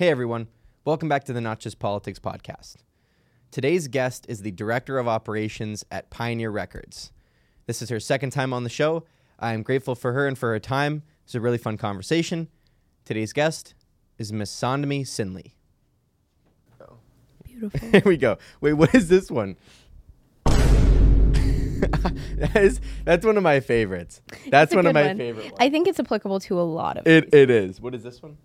Hey everyone, welcome back to the Not Just Politics podcast. Today's guest is the Director of Operations at Pioneer Records. This is her second time on the show. I am grateful for her and for her time. It's a really fun conversation. Today's guest is Miss Sandami Sinley. Beautiful. Here we go. Wait, what is this one? that is that's one of my favorites. That's one of my one. favorite ones. I think it's applicable to a lot of It it is. What is this one?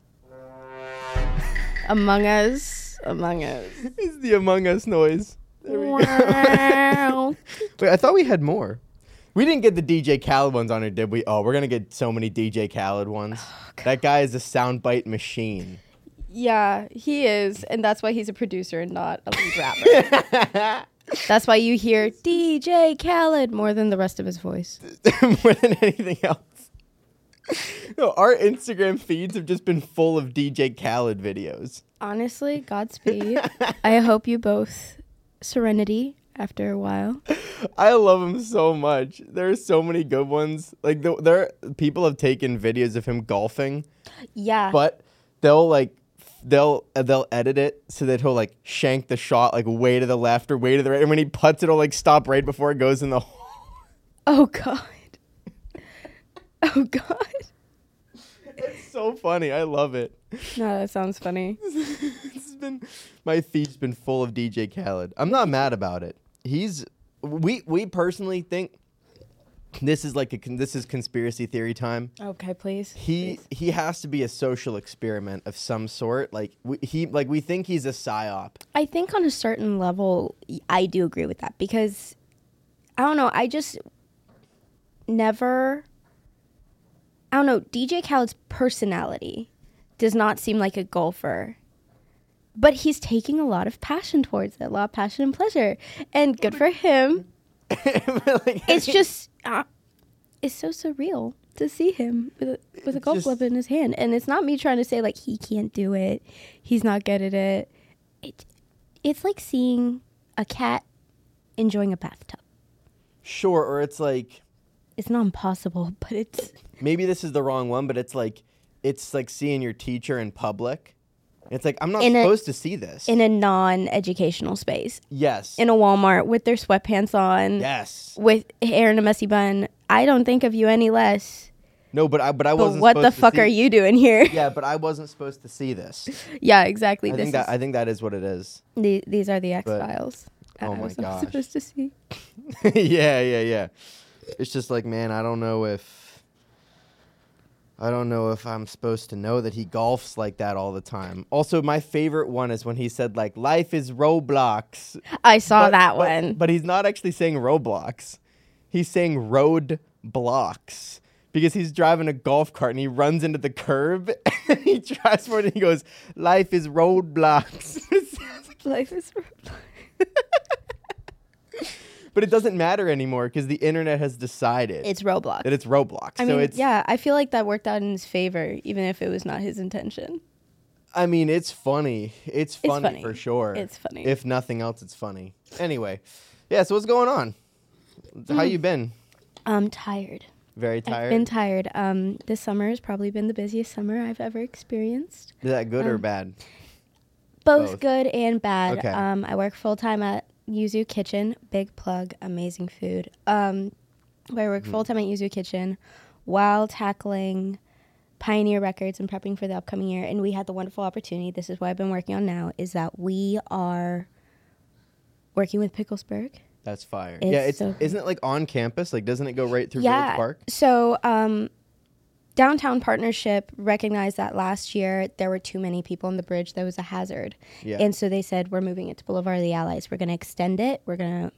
Among Us. Among Us. It's the Among Us noise. There we go. wow. Wait, I thought we had more. We didn't get the DJ Khaled ones on here, did we? Oh, we're gonna get so many DJ Khaled ones. Oh, that guy is a soundbite machine. yeah, he is, and that's why he's a producer and not a lead rapper. that's why you hear DJ Khaled more than the rest of his voice. More than anything else. No, our Instagram feeds have just been full of DJ Khaled videos. Honestly, Godspeed. I hope you both serenity after a while. I love him so much. There are so many good ones. Like the, there, people have taken videos of him golfing, Yeah. but they'll like they'll uh, they'll edit it so that he'll like shank the shot like way to the left or way to the right, and when he puts, it'll like stop right before it goes in the hole. oh God. Oh God. It's so funny. I love it. No, that sounds funny. it's been my feed's been full of DJ Khaled. I'm not mad about it. He's we we personally think this is like a con- this is conspiracy theory time. Okay, please. He he has to be a social experiment of some sort. Like we, he like we think he's a psyop. I think on a certain level, I do agree with that because I don't know. I just never. I don't know. DJ Khaled's personality does not seem like a golfer, but he's taking a lot of passion towards it, a lot of passion and pleasure, and good for him. It's just, uh, it's so surreal to see him with a, with a golf club in his hand, and it's not me trying to say like he can't do it, he's not good at it. It, it's like seeing a cat enjoying a bathtub. sure, or it's like It's not impossible, but it's maybe this is the wrong one, but it's like it's like seeing your teacher in public. It's like I'm not In a- supposed to see this. in a non-educational space, yes. in a Walmart with their sweatpants on, yes. with hair in a messy bun. I don't think of you any less. No, but I but I But wasn't. what the fuck are you doing here? Yeah, but I wasn't supposed to see this. yeah, exactly. I this think that I think that is what it is. the, these are the X Files. oh I my was gosh. supposed to see. yeah, yeah, yeah. It's just like, man, I don't know if I don't know if I'm supposed to know that he golfs like that all the time. Also, my favorite one is when he said like life is Roblox. I saw But- that but- one. But he's not actually saying Roblox. He's saying road blocks. Because he's driving a golf cart and he runs into the curb and he tries for it and he goes, Life is roadblocks. It sounds like Life is. But it doesn't matter anymore because the internet has decided It's Roblox. that it's Roblox. I so mean, it's yeah, I feel like that worked out in his favor, even if it was not his intention. I mean, it's funny. It's funny, funny. for sure. It's funny. If nothing else, it's funny. Anyway, yeah. So what's going on? How you been? I'm tired. Very I've tired. been tired. Um, this summer has probably been the busiest summer I've ever experienced. Is that good or um, bad? Both, Both. good and bad. Okay. Um, I work full time at Yuzu Kitchen. Big plug, amazing food. Um, but I work Mm-hmm. full time at Yuzu Kitchen while tackling Pioneer Records and prepping for the upcoming year. And we had the wonderful opportunity. This is what I've been working on now. Is that we are working with Picklesburg. That's fire. It's yeah, it's so isn't it like on campus? Like, doesn't it go right through yeah. Village Park? So, um, Downtown Partnership recognized that last year there were too many people on the bridge. That was a hazard. Yeah. And so they said, we're moving it to Boulevard of the Allies. We're going to extend it. We're going to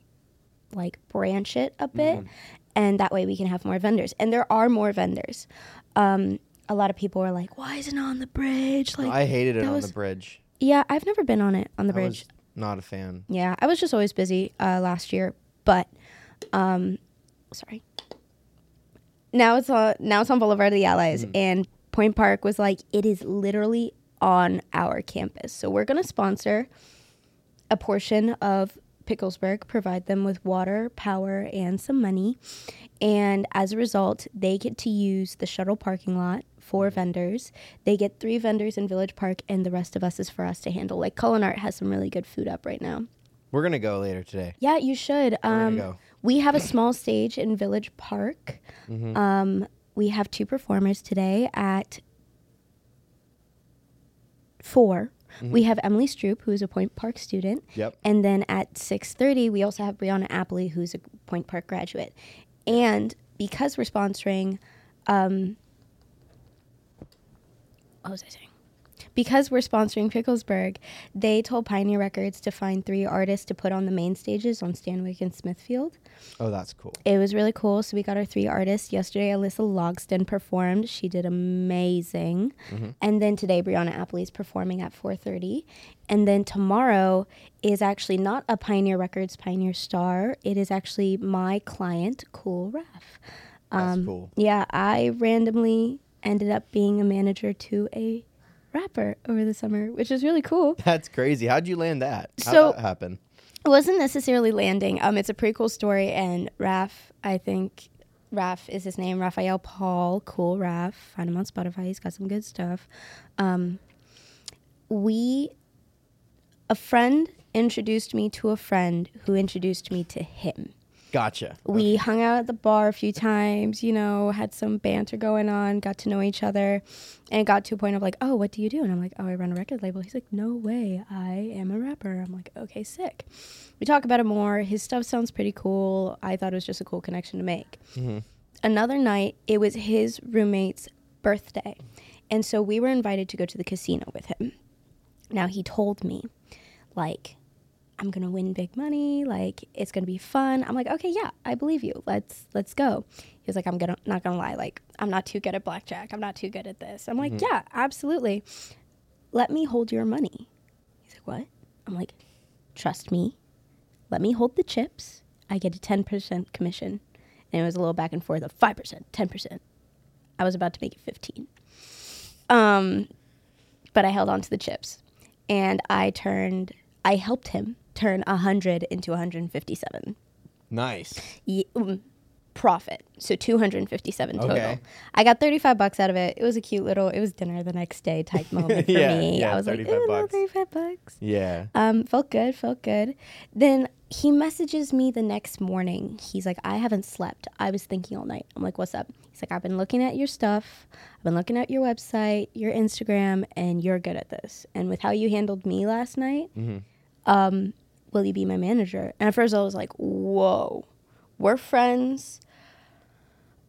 like branch it a bit. Mm-hmm. And that way we can have more vendors. And there are more vendors. Um, a lot of people were like, why isn't it on the bridge? Like, I hated it on was- the bridge. yeah, I've never been on it, on the I bridge. not a fan. Yeah, I was just always busy uh, last year, but um, sorry. Now it's on now it's on Boulevard of the Allies, and Point Park was like it is literally on our campus. So we're gonna sponsor a portion of Picklesburg, provide them with water, power, and some money, and as a result, they get to use the shuttle parking lot four vendors. They get three vendors in Village Park, and the rest of us is for us to handle. Like Culinart has some really good food up right now. We're gonna go later today. Yeah, you should. gonna Um, go. We have a small stage in Village Park. Mm-hmm. Um, we have two performers today at 4 Mm-hmm. We have Emily Stroop, who is a Point Park student, Yep. and then at six thirty, we also have Brianna Apley, who's a Point Park graduate. And because we're sponsoring, um, what was I saying? Because we're sponsoring Picklesburg, they told Pioneer Records to find three artists to put on the main stages on Stanwix and Smithfield. Oh, that's cool. It was really cool. So we got our three artists. Yesterday, Alyssa Logston performed. She did amazing. Mm-hmm. And then today, Brianna Apley is performing at 4.30. And then tomorrow is actually not a Pioneer Records Pioneer Star. It is actually my client, Cool Raf. That's um, cool. Yeah, I randomly ended up being a manager to a rapper over the summer, which is really cool. That's crazy. How'd you land that? How'd So- that happen? It wasn't necessarily landing. Um, it's a pretty cool story, and Raf, I think Raf is his name, Raphael Paul, cool Raf. Find him on Spotify. He's got some good stuff. Um, we, a friend introduced me to a friend who introduced me to him. Gotcha. We hung out at the bar a few times, you know, had some banter going on, got to know each other, and it got to a point of like, oh, what do you do? And I'm like, oh, I run a record label. He's like, no way, I am a rapper. I'm like, okay, sick. We talk about it more. His stuff sounds pretty cool. I thought it was just a cool connection to make. Mm-hmm. Another night, it was his roommate's birthday. And so we were invited to go to the casino with him. Now, he told me, like, I'm gonna win big money. Like it's gonna be fun. I'm like, okay, yeah, I believe you. Let's let's go. He was like, I'm gonna not gonna lie. Like I'm not too good at blackjack. I'm not too good at this. I'm like, yeah, absolutely. Let me hold your money. He's like, what? I'm like, trust me. Let me hold the chips. I get a 10% commission. And it was a little back and forth of 5%, 10%. I was about to make it 15. Um, but I held on to the chips. And I turned, I helped him turn 100 into 157. Nice. Ye- um, profit. So 257 total. Okay. I got 35 bucks out of it. It was a cute little, it was dinner the next day type moment for Yeah, me. yeah, I was like, 35 "Ooh, little bucks." 35 bucks. Yeah. Um, felt good, felt good. Then he messages me the next morning. He's like, I haven't slept. I was thinking all night. I'm like, what's up? He's like, I've been looking at your stuff. I've been looking at your website, your Instagram, and you're good at this. And with how you handled me last night, um, will you be my manager? And at first I was like, whoa, we're friends.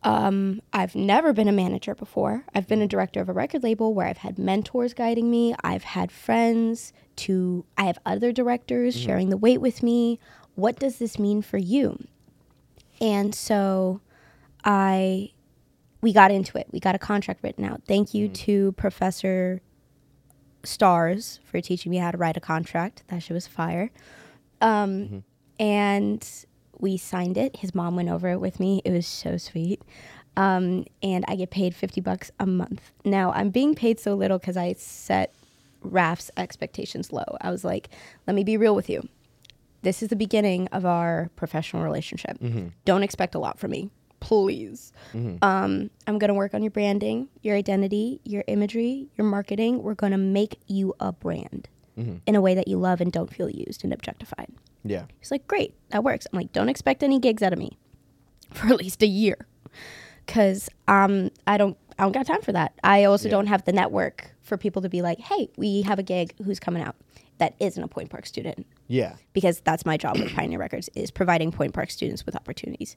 Um, I've never been a manager before. I've been a director of a record label where I've had mentors guiding me. I've had friends to, I have other directors sharing the weight with me. What does this mean for you? And so I, we got into it. We got a contract written out. Thank you to Professor Stars for teaching me how to write a contract. That shit was fire. Um, And we signed it. His mom went over it with me. It was so sweet. Um, and I get paid 50 bucks a month. Now, I'm being paid so little because I set Raf's expectations low. I was like, let me be real with you. This is the beginning of our professional relationship. Don't expect a lot from me, please. Um, I'm going to work on your branding, your identity, your imagery, your marketing. We're going to make you a brand in a way that you love and don't feel used and objectified. Yeah. He's like, great, that works. I'm like, don't expect any gigs out of me for at least a year, because um, I don't, I don't got time for that. I also Yeah. don't have the network for people to be like, hey, we have a gig. Who's coming out? That isn't a Point Park student, Yeah. because that's my job with Pioneer Records is providing Point Park students with opportunities.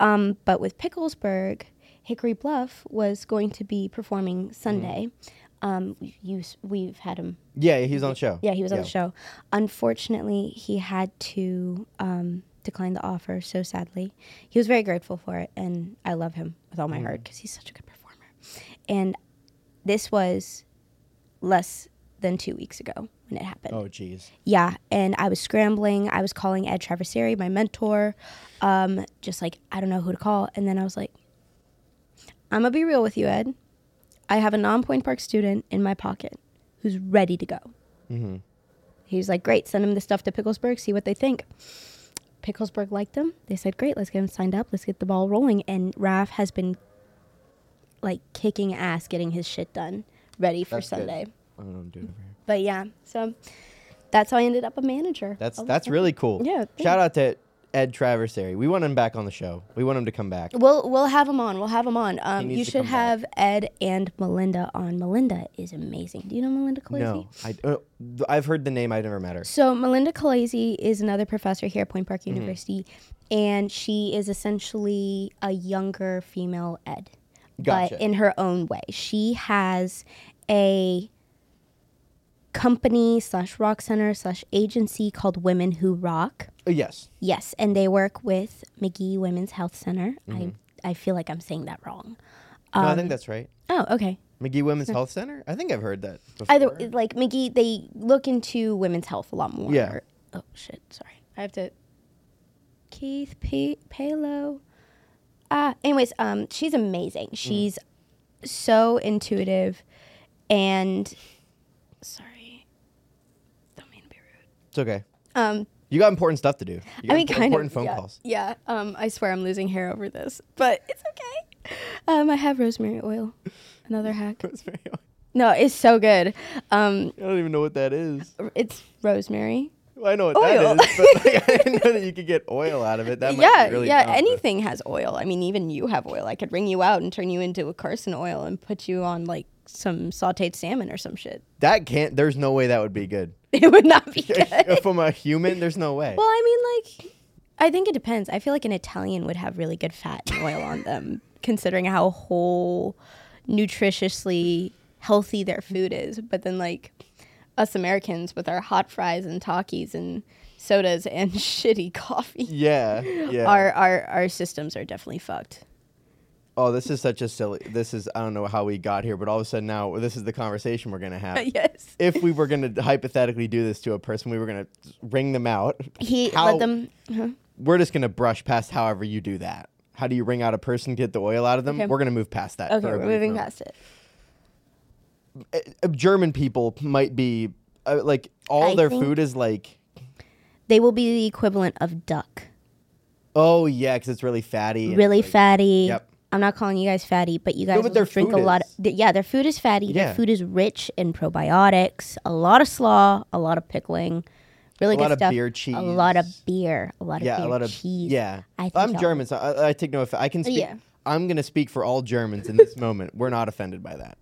Um, but with Picklesburg, Hickory Bluff was going to be performing Sunday. Um, you, we've had him Yeah. He's on the show. yeah, he was on the show. Unfortunately, he had to um, decline the offer so sadly. He was very grateful for it, and I love him with all my heart because he's such a good performer. And this was less than two weeks ago when it happened. Oh, geez. Yeah, and I was scrambling. I was calling Ed Traversary, my mentor, um, just like I don't know who to call. And then I was like, I'm gonna be real with you, Ed. I have a non-Point Park student in my pocket who's ready to go. Mm-hmm. He was like, "Great, send him the stuff to Picklesburg, see what they think." Picklesburg liked them. They said, "Great, let's get him signed up. Let's get the ball rolling." And Raf has been like kicking ass, getting his shit done, ready for That's good. Sunday. I don't know, dude. over here. But yeah, so that's how I ended up a manager. That's that's really cool. Yeah, Shout out to Ed Traversary. We want him back on the show. We want him to come back. We'll we'll have him on. We'll have him on. Um, you should come back. have Ed and Melinda on. Melinda is amazing. Do you know Melinda Colaizzi? No, I, uh, I've heard the name. I've never met her. So Melinda Colaizzi is another professor here at Point Park Mm-hmm. University, and she is essentially a younger female Ed, Gotcha. but in her own way. She has a company slash rock center slash agency called Women Who Rock. Uh, yes. Yes, and they work with Magee Women's Health Center. Mm-hmm. I I feel like I'm saying that wrong. no, I Um, think that's right. Oh, okay. Magee Women's Health Center. I think I've heard that. Before. Either like Magee, they look into women's health a lot more. Yeah. Oh shit! Sorry, I have to. Keith P. Palo. Ah, anyways, um, she's amazing. Mm. She's so intuitive, and sorry, don't mean to be rude. It's okay. Um, You got important stuff to do. You got I mean, imp- kind important of. phone yeah, calls. Yeah. Um, I swear I'm losing hair over this, but it's okay. Um, I have rosemary oil. Another hack. Rosemary oil. No, it's so good. Um, I don't even know what that is. it's rosemary. Well, I know what Oil. that is, but like, I didn't know that you could get oil out of it. That might yeah, be really yeah. Anything has oil. I mean, even you have oil. I could wring you out and turn you into a Carson oil and put you on like some sautéed salmon or some shit. That can't. There's no way that would be good. It would not be good. From a human, there's no way. well, I mean, like, I think it depends. I feel like an Italian would have really good fat and oil on them, considering how whole, nutritiously healthy their food is. But then, like, us Americans with our hot fries and Takis and sodas and shitty coffee, yeah, yeah. our, our our systems are definitely fucked. Oh, this is such a silly. This is I don't know how we got here, but all of a sudden now this is the conversation we're gonna have. yes. if we were gonna hypothetically do this to a person, we were gonna ring them out. He How- let them. huh? We're just gonna brush past however you do that. How do you wring out a person, get the oil out of them? Okay. We're gonna move past that. Okay, we're moving moment. past it. Uh, German people might be uh, like all I their food is like. They will be the equivalent of duck. Oh yeah, because it's really fatty. Really like- fatty. Yep. I'm not calling you guys fatty, but you guys but their drink a lot. Of, th- yeah, their food is fatty. Yeah. Their food is rich in probiotics. A lot of slaw. A lot of pickling. Really A good lot of stuff. beer cheese, A lot of beer. A lot of Yeah, beer a lot of cheese. Yeah, I I'm German, so I, I take no offense. I can oh, speak. Yeah. I'm gonna speak for all Germans in this moment. We're not offended by that.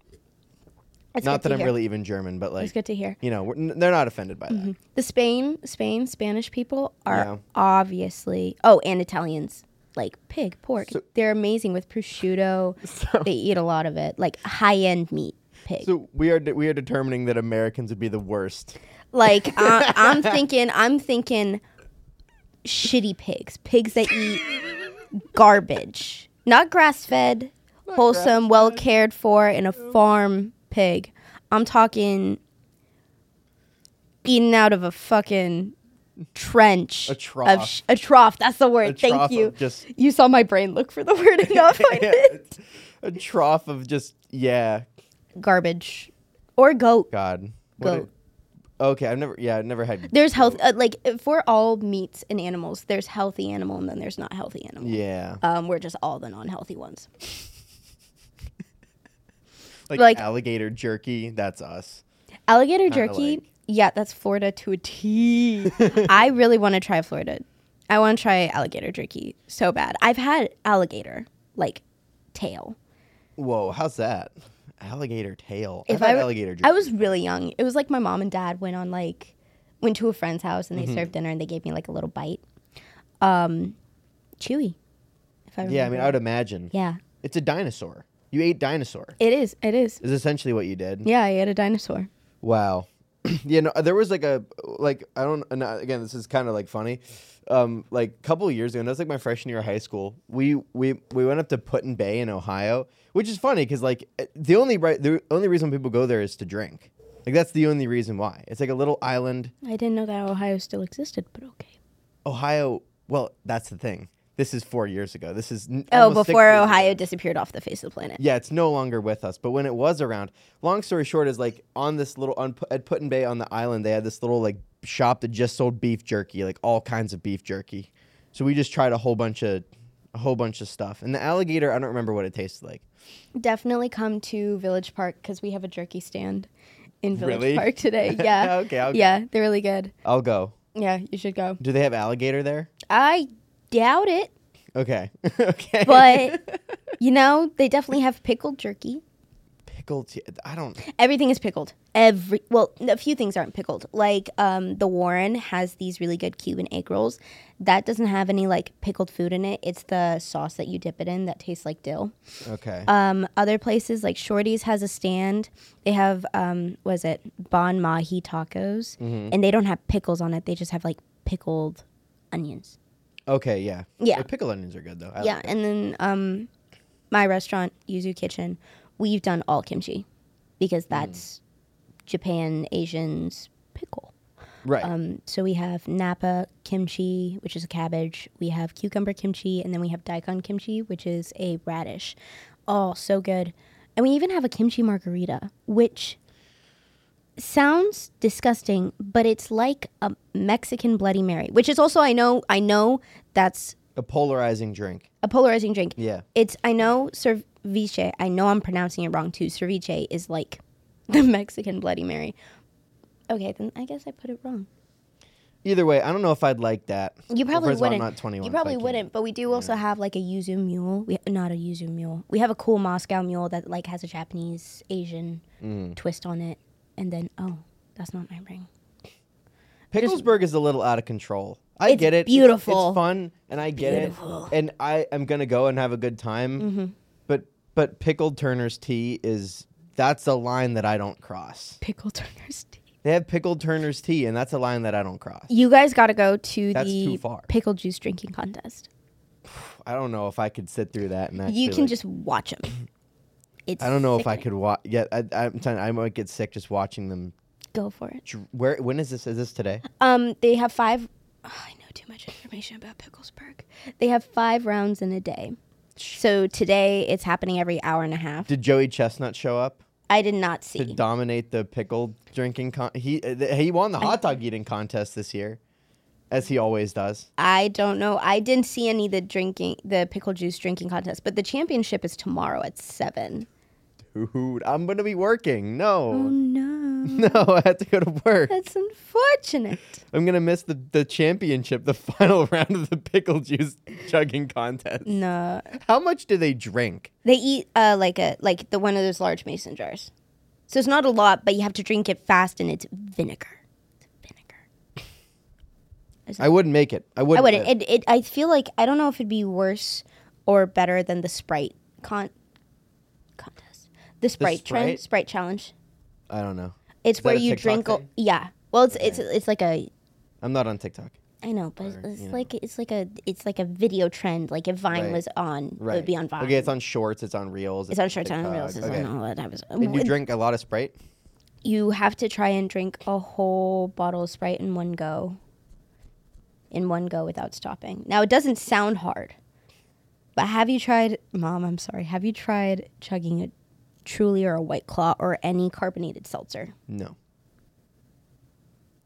It's not that I'm hear. really even German, but like It's good to hear. you know, we're, n- they're not offended by that. Mm-hmm. The Spain, Spain, Spanish people are Yeah. obviously. Oh, and Italians like pig, pork. So- They're amazing with prosciutto. So, they eat a lot of it, like high end meat. Pig. so we are de- we are determining that Americans would be the worst. Like I, uh, I'm thinking, I'm thinking, shitty pigs, pigs that eat garbage, not grass fed, wholesome, well cared for in a farm pig. I'm talking eaten out of a fucking trench. A Of trough. sh- a trough. That's the word. A Thank you. just- You saw my brain look for the word and not find it. a trough of just yeah, Garbage, or goat. God. Goat. a- okay, I've never yeah, I've never had. There's health. Uh, like for all meats and animals, there's healthy animal and then there's not healthy animal. Yeah, Um, we're just all the non-healthy ones. like, like- alligator jerky. That's us. Alligator Kinda jerky, like- yeah, that's Florida to a T. I really want to try Florida. I want to try alligator jerky so bad. I've had alligator like tail. Whoa, how's that? Alligator tail. If I've had I, alligator jerky. I was really young. It was like my mom and dad went on like went to a friend's house and they Mm-hmm. served dinner and they gave me like a little bite. Um, chewy. If I yeah, I mean, I would imagine. yeah, It's a dinosaur. You ate dinosaur. it is. It is. Is essentially what you did. Yeah, I ate a dinosaur. Wow. yeah, no, there was like a like I don't and uh, again this is kind of like funny. Um, like a couple of years ago, and that was like my freshman year of high school. We we we went up to Put Bay in Ohio, which is funny because like eh, the only right the only reason people go there is to drink. Like that's the only reason why. It's like a little island. I didn't know that Ohio still existed, but okay. Ohio. Well, that's the thing. This is four years ago. This is n- Oh, before Ohio ago. disappeared off the face of the planet. Yeah, it's no longer with us. But when it was around, long story short is like on this little on at Put Bay on the island, they had this little like shop that just sold beef jerky, like all kinds of beef jerky. So we just tried a whole bunch of a whole bunch of stuff. And the alligator, I don't remember what it tasted like. Definitely come to Village Park because we have a jerky stand in Village Really? Park today. Yeah. Okay, go. yeah, they're really good. I'll go. Yeah, you should go. Do they have alligator there? I doubt it, Okay. okay. but you know, they definitely have pickled jerky. pickled. I don't. Everything is pickled. Every well, a few things aren't pickled. Like um, the Warren has these really good Cuban egg rolls. That doesn't have any like pickled food in it. It's the sauce that you dip it in that tastes like dill. Okay. Um, other places like Shorty's has a stand. They have um, was it Bon Mahi tacos, and they don't have pickles on it. They just have like pickled onions. Okay. Yeah. Yeah. The pickled onions are good though. I yeah, like and then um, my restaurant Yuzu Kitchen, we've done all kimchi because that's Japan Asians pickle. Right. Um, so we have Napa kimchi, which is a cabbage. We have cucumber kimchi, and then we have daikon kimchi, which is a radish. Oh, so good. And we even have a kimchi margarita, which sounds disgusting, but it's like a Mexican Bloody Mary, which is also I know I know that's a polarizing drink. a polarizing drink. Yeah. It's I know ceviche. I know I'm pronouncing it wrong too. Ceviche is like the Mexican Bloody Mary. Okay, then I guess I put it wrong. Either way, I don't know if I'd like that. You probably first of all, I'm wouldn't. not 21. You probably wouldn't, but we do also have like a yuzu mule. We not a yuzu mule. We have a cool Moscow mule that like has a Japanese Asian Mm. twist on it, and then oh, that's not my ring. Picklesburg is a little out of control. I It's get it. Beautiful. It's, fun, and I get Beautiful. it. And I am gonna go and have a good time. Mm-hmm. But but pickled Turner's tea is that's a line that I don't cross. Pickle Turner's tea. They have pickled Turner's tea, and that's a line that I don't cross. You guys got to go to That's the too far. pickle juice drinking contest. I don't know if I could sit through that. And you can like- just watch them. It's I don't know if I could watch. Yeah, I, I'm telling you, I might get sick just watching them. go for it. dr- Where? When is this? Is this today? Um, they have five. oh, I know too much information about Picklesburg. They have five rounds in a day. So today it's happening every hour and a half. Did Joey Chestnut show up I did not see. to see. dominate the pickle drinking? Con- he uh, th- he won the hot dog eating contest this year, as he always does. I don't know. I didn't see any of the drinking, the pickle juice drinking contest. But the championship is tomorrow at seven. Dude, I'm gonna be working. No, Oh no, no, I have to go to work. that's unfortunate. I'm gonna miss the the championship, the final round of the pickle juice chugging contest. No, How much do they drink? they eat uh like a like the one of those large mason jars. So it's not a lot, but you have to drink it fast, and it's vinegar. It's vinegar. I wouldn't make it. I wouldn't. I wouldn't. It, it, I feel like I don't know if it'd be worse or better than the Sprite con. The Sprite, trend, Sprite? Sprite challenge. I don't know. It's Is that where a you TikTok drink. thing? Yeah. Well, it's it's it's like a. I'm not on TikTok. I know, but it's, Or, it's you know. like it's like a it's like a video trend. Like if Vine Right. was on, it would be on Vine. Okay, it's on Shorts. It's on Reels. It's on Shorts, TikTok. reels. It's Okay. on all that type of stuff. And you drink a lot of Sprite? you have to try and drink a whole bottle of Sprite in one go. In one go without stopping. Now it doesn't sound hard, but have you tried, Mom? I'm sorry. Have you tried chugging a Truly or a White Claw or any carbonated seltzer? No.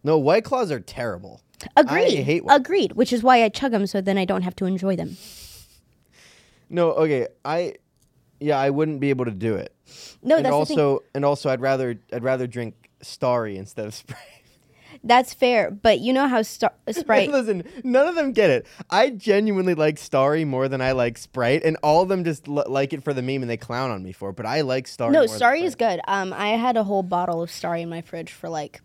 No, White Claws are terrible. Agreed. I hate White- Agreed. Which is why I chug them so then I don't have to enjoy them. No, okay. I yeah, I wouldn't be able to do it. No, and that's the also and also I'd rather I'd rather drink Starry instead of Sprite. That's fair, but you know how Star- Sprite. Listen, none of them get it. I genuinely like Starry more than I like Sprite, and all of them just l- like it for the meme and they clown on me for it. But I like Starry. No, Starry is good. Um, I had a whole bottle of Starry in my fridge for like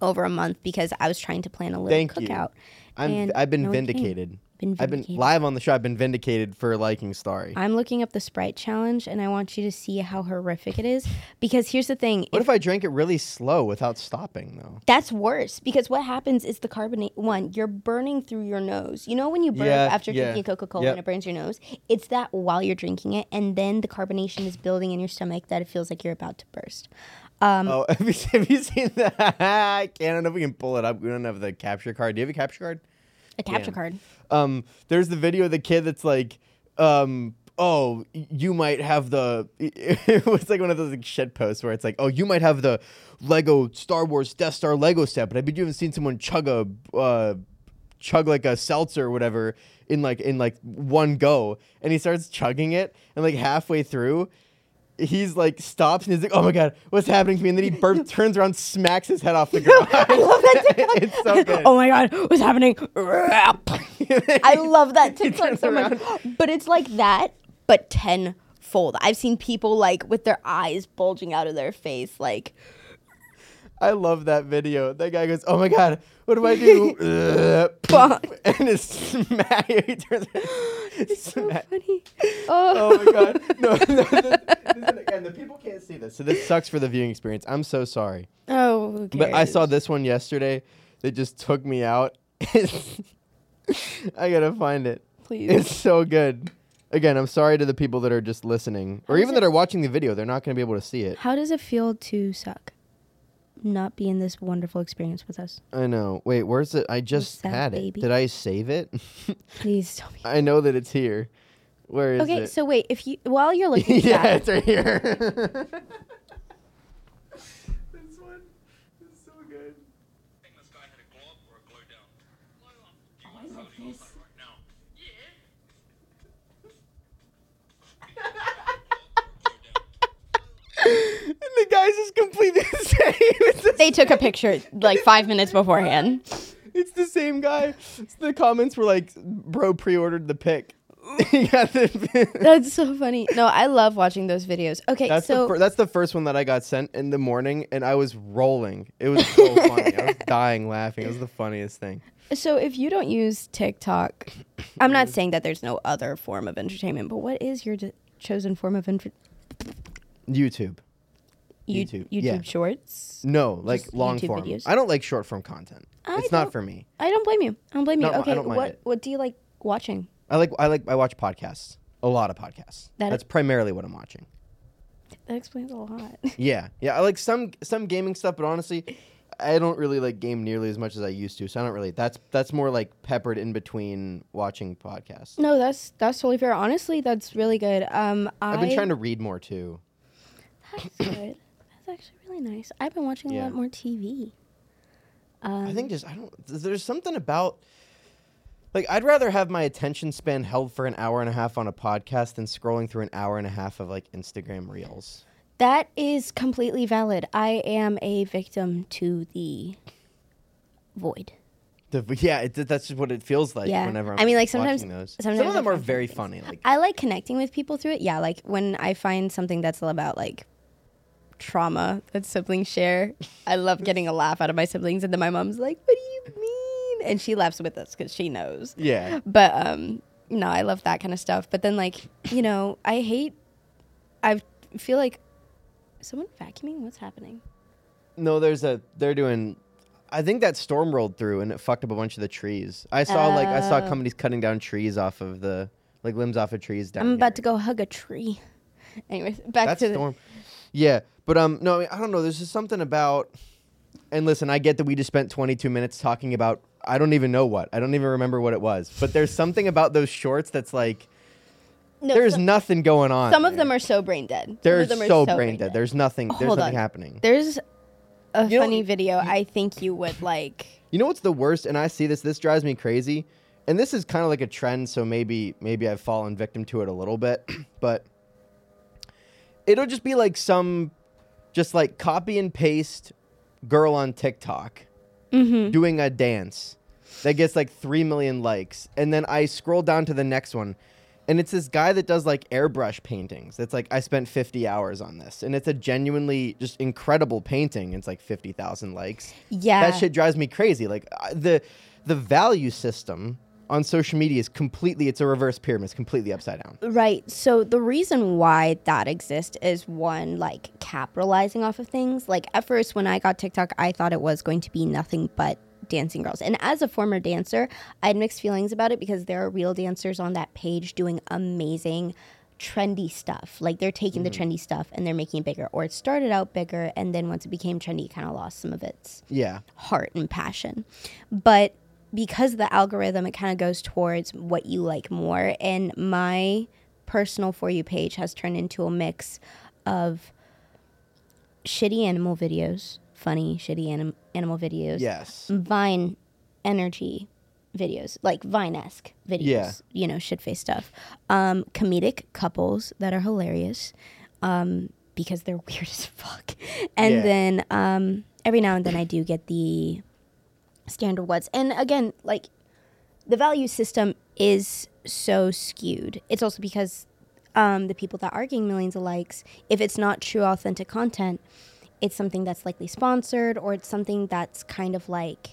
over a month because I was trying to plan a little Thank you. cookout. I'm and I've been no vindicated. Been I've been vindicated. live on the show. I've been vindicated for liking Starry. I'm looking up the Sprite challenge, and I want you to see how horrific it is. Because here's the thing: What if if I drank it really slow without stopping though? that's worse. Because what happens is the carbonate one, you're burning through your nose. You know when you burn Yeah, after yeah. drinking Coca Cola Yep. and it burns your nose. It's that while you're drinking it, and then the carbonation is building in your stomach that it feels like you're about to burst. Um, Oh, have you, have you seen that? I can't. I don't know if we can pull it up. We don't have the capture card. Do you have a capture card? A capture damn. card. Um, there's the video of the kid that's like, um, oh, you might have the. It was like one of those like shit posts where it's like, oh, you might have the Lego Star Wars Death Star Lego set, but I bet you haven't seen someone chug a uh, chug like a seltzer or whatever in like in like one go, and he starts chugging it, and like halfway through. He's like stops and he's like, "Oh my god, what's happening to me?" And then he burp, turns around, smacks his head off the ground. I love that TikTok. it's so good. Oh my god, what's happening? I love that TikTok so much. But it's like that, but tenfold. I've seen people like with their eyes bulging out of their face, like I love that video. That guy goes, "Oh my god, what do I do?" And it's smack. He turns around, it's so funny. Oh, Oh my god! No, no this, this, again, the people can't see this, so this sucks for the viewing experience. I'm so sorry, oh, but I saw this one yesterday that just took me out. I gotta find it. Please. It's so good. Again, I'm sorry to the people that are just listening, or How even that are watching the video. They're not gonna be able to see it. How does it feel to suck? Not be in this wonderful experience with us. I know. Wait, where's it? I just that, had it. baby? Did I save it? Please tell me. I know that it's here. Where is Okay, it? so wait, if you while you're looking at yeah, that, it's right here. this one is so good. think this guy had a glow up or a glow down? Glow up. Do you want to see what he looks like right now? and the guy's just completely the same. The, they took a picture like five minutes beforehand. it's the same guy. The comments were like, "Bro pre-ordered the pic." That's so funny. No, I love watching those videos. Okay, That's so the fir- that's the first one that I got sent in the morning, and I was rolling. It was so funny. I was dying laughing. It was the funniest thing. so if you don't use TikTok, I'm not saying that there's no other form of entertainment, but what is your d- chosen form of entertainment? YouTube. You- YouTube, YouTube yeah. Shorts? No, like Just long YouTube form. videos? I don't like short form content. I it's don't- for me. I don't blame you. I don't blame you. I okay, don't mind what it. what do you like watching? I like I like I watch podcasts. A lot of podcasts. That- That's primarily what I'm watching. That explains a lot. Yeah, yeah. I like some some gaming stuff, but honestly, I don't really like game nearly as much as I used to. So I don't really. That's that's more like peppered in between watching podcasts. no, that's that's totally fair. Honestly, that's really good. Um, I, I've been trying to read more too. That's good. Actually really nice. I've been watching a Yeah. lot more TV. Um, I think just I don't. There's something about. Like I'd rather have my attention span held for an hour and a half on a podcast than scrolling through an hour and a half of like Instagram reels. that is completely valid. I am a victim to the void. The, yeah, it, that's just what it feels like Yeah. whenever I'm I mean, like, sometimes- those. sometimes Some of them are very things. funny. Like I like connecting with people through it. Yeah, like when I find something that's all about like trauma that siblings share. I love getting a laugh out of my siblings, and then my mom's like, "What do you mean?" And she laughs with us because she knows. yeah, But um, no, I love that kind of stuff. But then, like, you know, I hate. I feel like someone vacuuming. What's happening? No, there's a they're doing. I think that storm rolled through and it fucked up a bunch of the trees. I saw like I saw Oh. companies cutting down trees off of the like limbs off of trees down. I'm about here. to go hug a tree. Anyways, back That's to the. storm. Yeah, but um, no, I, mean, I don't know. There's just something about. And listen, I get that we just spent 22 minutes talking about. I don't even know what. I don't even remember what it was. But there's something about those shorts that's like No, there's some, nothing going on. some of there. them are so brain dead. They're of them are so, brain dead. There's nothing. There's Hold nothing on. happening. There's a You know- funny video. I think you would like. You know what's the worst? And I see this. This drives me crazy. And this is kind of like a trend. So maybe maybe I've fallen victim to it a little bit. but it'll just be like some, just like copy and paste girl on TikTok Mm-hmm. doing a dance that gets like three million likes, and then I scroll down to the next one. And it's this guy that does like airbrush paintings. It's like I spent 50 hours on this, and it's a genuinely just incredible painting. It's like 50,000 likes Yeah. that shit drives me crazy. Like the the value system on social media is completely it's a reverse pyramid. It's completely upside down. Right. So the reason why that exists is one, like capitalizing off of things. Like at first, when I got TikTok, I thought it was going to be nothing but dancing girls. And as a former dancer, I had mixed feelings about it because there are real dancers on that page doing amazing trendy stuff. Like they're taking the mm-hmm. trendy stuff and they're making it bigger. Or it started out bigger and then once it became trendy, it kind of lost some of its Yeah. heart and passion. But because of the algorithm, it kind of goes towards what you like more. And my personal For You page has turned into a mix of shitty animal videos, funny, shitty anim- animal videos, Yes. Vine energy, videos, like Vine esque videos, Yeah. you know, shit face stuff. Um, comedic couples that are hilarious um, because they're weird as fuck. And Yeah. then um, every now and then I do get the standard was. And again, like the value system is so skewed. It's also because um, the people that are getting millions of likes, if it's not true, authentic content, it's something that's likely sponsored or it's something that's kind of like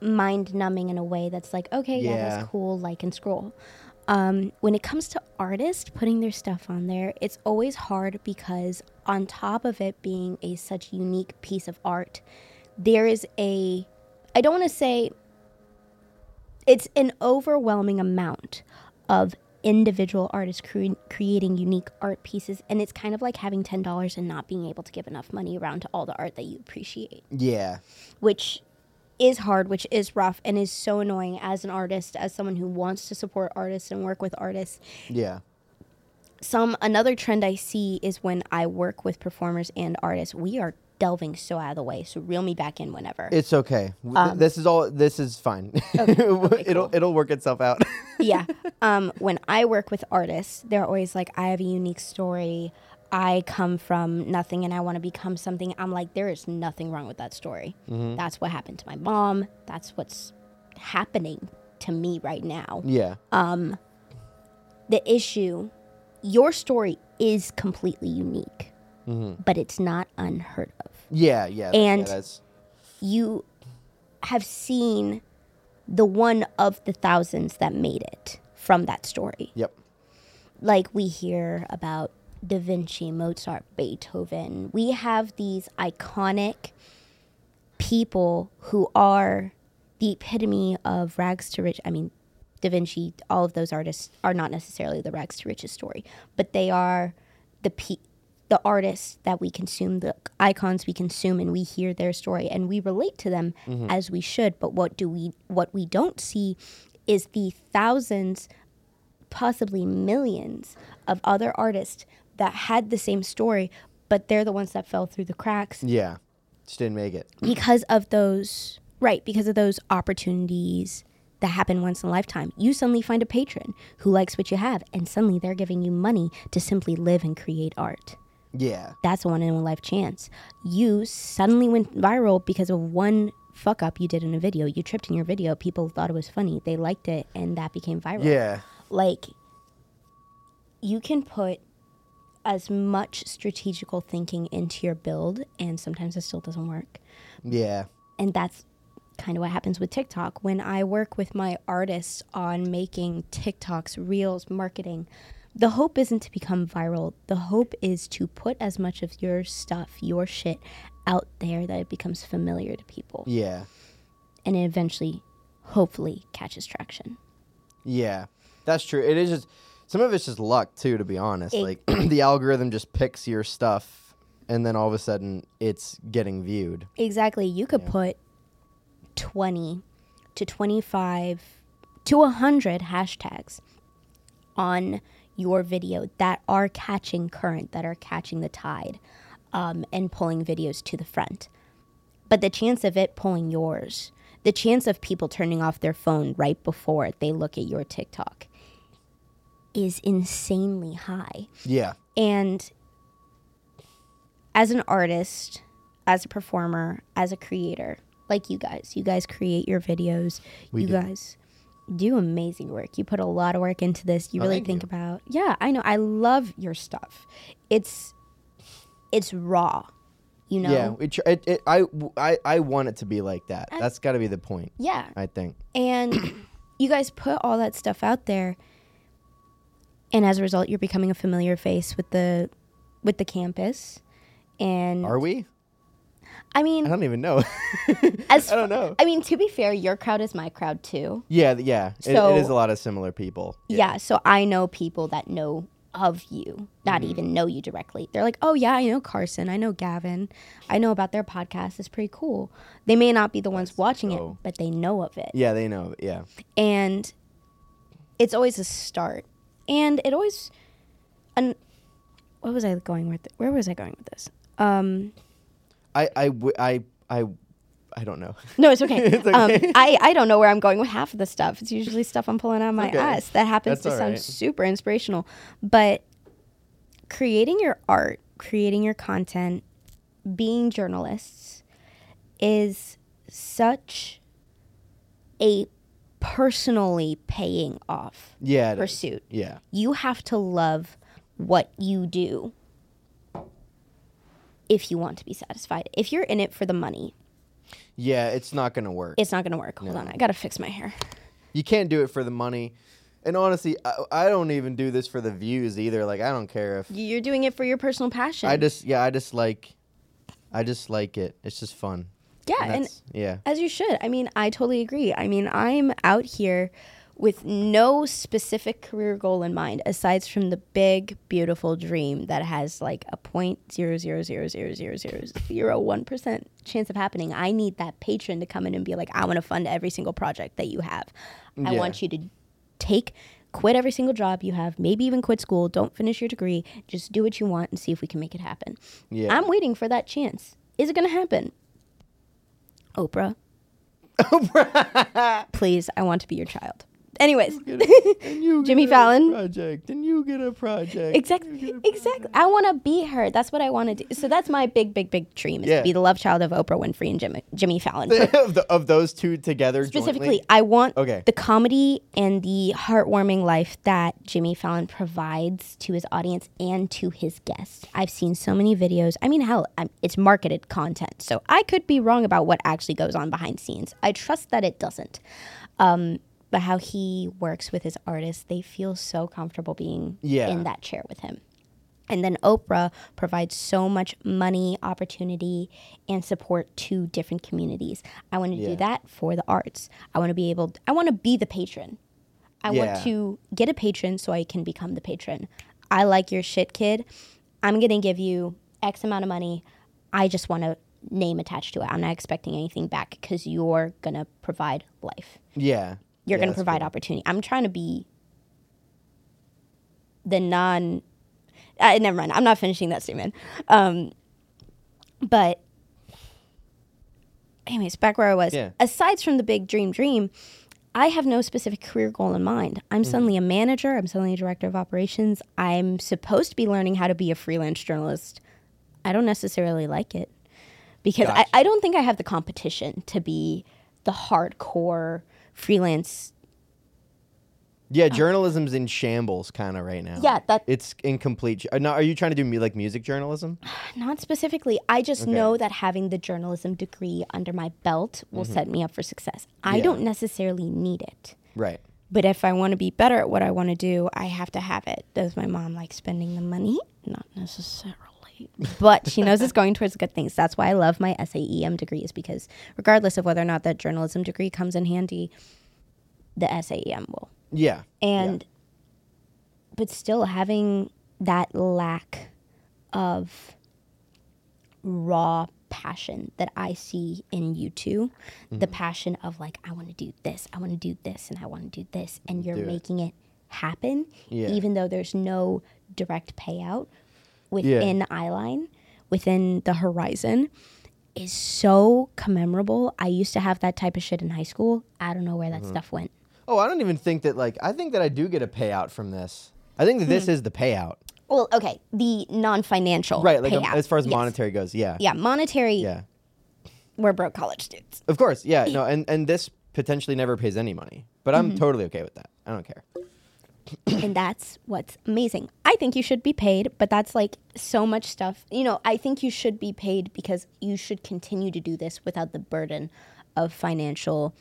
mind numbing in a way that's like, okay, yeah, Yeah. that's cool, like and scroll. Um, when it comes to artists putting their stuff on there, it's always hard because on top of it being a such unique piece of art, there is a I don't want to say it's an overwhelming amount of individual artists cre- creating unique art pieces and it's kind of like having $10 and not being able to give enough money around to all the art that you appreciate Yeah. which is hard which is rough and is so annoying as an artist as someone who wants to support artists and work with artists Yeah. some another trend I see is when I work with performers and artists, we are delving so out of the way. So reel me back in whenever. It's okay. Th- this is all. This is fine. it'll it'll work itself out. yeah. Um, when I work with artists, they're always like, I have a unique story. I come from nothing and I want to become something. I'm like, there is nothing wrong with that story. That's what happened to my mom. That's what's happening to me right now. yeah. Um, the issue your story is completely unique but it's not unheard of Yeah. Yeah. and- yeah, you have seen the one of the thousands that made it from that story yep. like we hear about da vinci mozart beethoven we have these iconic people who are the epitome of rags to rich i mean da vinci all of those artists are not necessarily the rags to riches story but they are the pe- the artists that we consume the icons we consume and we hear their story and we relate to them mm-hmm. as we should but what do we what we don't see is the thousands possibly millions of other artists that had the same story, but they're the ones that fell through the cracks Yeah. Just didn't make it. because of those, right, because of those opportunities that happen once in a lifetime. You suddenly find a patron who likes what you have, and suddenly they're giving you money to simply live and create art. Yeah. That's a one in a life chance. You suddenly went viral because of one fuck up you did in a video. You tripped in your video, people thought it was funny, they liked it, and that became viral Yeah. like you can put as much strategical thinking into your build and sometimes it still doesn't work Yeah. and that's kind of what happens with TikTok when I work with my artists on making TikToks reels marketing the hope isn't to become viral the hope is to put as much of your stuff your shit out there that it becomes familiar to people Yeah. and it eventually hopefully catches traction Yeah. That's true. It is just some of it's just luck too, to be honest. It- like the algorithm just picks your stuff and then all of a sudden it's getting viewed. Exactly. You could put 20 to 25 to 100 hashtags on your video that are catching current, that are catching the tide, um, and pulling videos to the front. But the chance of it pulling yours, the chance of people turning off their phone right before they look at your TikTok is insanely high. Yeah. And as an artist, as a performer, as a creator, like you guys, you guys create your videos. We you do. guys do amazing work. You put a lot of work into this. You Oh, really think you. about. Yeah, I know. I love your stuff. It's it's raw. You know. Yeah. It, it, it, I, I, I want it to be like that. That's got to be the point, Yeah. I think. And you guys put all that stuff out there and as a result you're becoming a familiar face with the with the campus. And Are we? I mean I don't even know. as I don't know. I mean, to be fair, your crowd is my crowd too. yeah. Yeah. It, it is a lot of similar people. Yeah. so I know people that know of you, not Mm-hmm. even know you directly. They're like, oh, yeah, I know Carson. I know Gavin. I know about their podcast. It's pretty cool. They may not be the ones watching so- it, but they know of it. Yeah. They know. Yeah. And it's always a start. And it always. And what was I going with? Where was I going with this? Um, I, I, w- I, I, I don't know. No, it's okay. It's Um, okay. I, I don't know where I'm going with half of the stuff. It's usually stuff I'm pulling out of my Okay. ass that happens That's to sound alright. super inspirational. But creating your art, creating your content, being journalists is such a personally paying off Yeah. it is. pursuit. Yeah. You have to love what you do if you want to be satisfied. If you're in it for the money, Yeah, it's not gonna work. it's not going to work. Hold on, I got to fix my hair. you can't do it for the money. And honestly, I, I don't even do this for the views either. Like I don't care if You're doing it for your personal passion. I just yeah, I just like I just like it. It's just fun. yeah, and that's- yeah. as you should. I mean, I totally agree. I mean, I'm out here with no specific career goal in mind aside from the big beautiful dream that has like a point zero zero zero zero zero zero zero one percent chance of happening. I need that patron to come in and be like, I want to fund every single project that you have. I want you to take quit every single job you have, maybe even quit school, don't finish your degree, just do what you want and see if we can make it happen. Yeah. I'm waiting for that chance. Is it going to happen? Oprah. Oprah. Please, I want to be your child. Anyways, you Jimmy a Fallon. project, and you get a project. exactly, a exactly. I want to be her. That's what I want to do. So that's my big, big, big dream is Yeah. to be the love child of Oprah Winfrey and Jimmy, Jimmy Fallon. of, the, of those two together Specifically, jointly? I want Okay. the comedy and the heartwarming life that Jimmy Fallon provides to his audience and to his guests. I've seen so many videos. I mean, hell, I'm, it's marketed content, so I could be wrong about what actually goes on behind scenes. I trust that it doesn't. Um, but how he works with his artists, they feel so comfortable being Yeah. in that chair with him. And then Oprah provides so much money, opportunity, and support to different communities. I want to Yeah. do that for the arts. I want to be able, I want to be the patron. I Yeah. want to get a patron so I can become the patron. I like your shit, kid. I'm going to give you X amount of money. I just want a name attached to it. I'm not expecting anything back because you're going to provide life Yeah. You're Yeah, going to provide cool. opportunity. I'm trying to be the non. Uh, never mind. I'm not finishing that statement. Um, but, anyways, back where I was. Yeah. Aside from the big dream, dream, I have no specific career goal in mind. Mm-hmm. I'm suddenly a manager. I'm suddenly a director of operations. I'm supposed to be learning how to be a freelance journalist. I don't necessarily like it because Gotcha. I, I don't think I have the competition to be the hardcore freelance. Yeah, journalism's in shambles kind of right now. Yeah, that- it's incomplete. uh, Now, are you trying to do mu- like music journalism? Not specifically. I just Okay. know that having the journalism degree under my belt will set me up for success. I Mm-hmm. Yeah. don't necessarily need it. Right. But if I want to be better at what I want to do, I have to have it. Does my mom like spending the money? Not necessarily. But she knows it's going towards good things. That's why I love my SAEM degrees because regardless of whether or not that journalism degree comes in handy, the SAEM will. Yeah. And but still having that lack of raw passion that I see in you 2 the Mm-hmm. passion of like I want to do this, I want to do this and I want to do this and you're Do it. making it happen Yeah. even though there's no direct payout within eyeline, within the horizon is so commemorable. I used to have that type of shit in high school. I don't know where Mm-hmm. that stuff went. Oh, I don't even think that. Like, I think that I do get a payout from this. I think that this Hmm. is the payout. Well, okay, the non-financial Right. Like um, payout. as far as Yes. monetary goes. Yeah. Yeah, monetary. Yeah. We're broke college students, Of course. Yeah. No. And and this potentially never pays any money, but Mm-hmm. I'm totally okay with that. I don't care. and that's what's amazing. I think you should be paid, but that's like so much stuff. You know, I think you should be paid because you should continue to do this without the burden of financial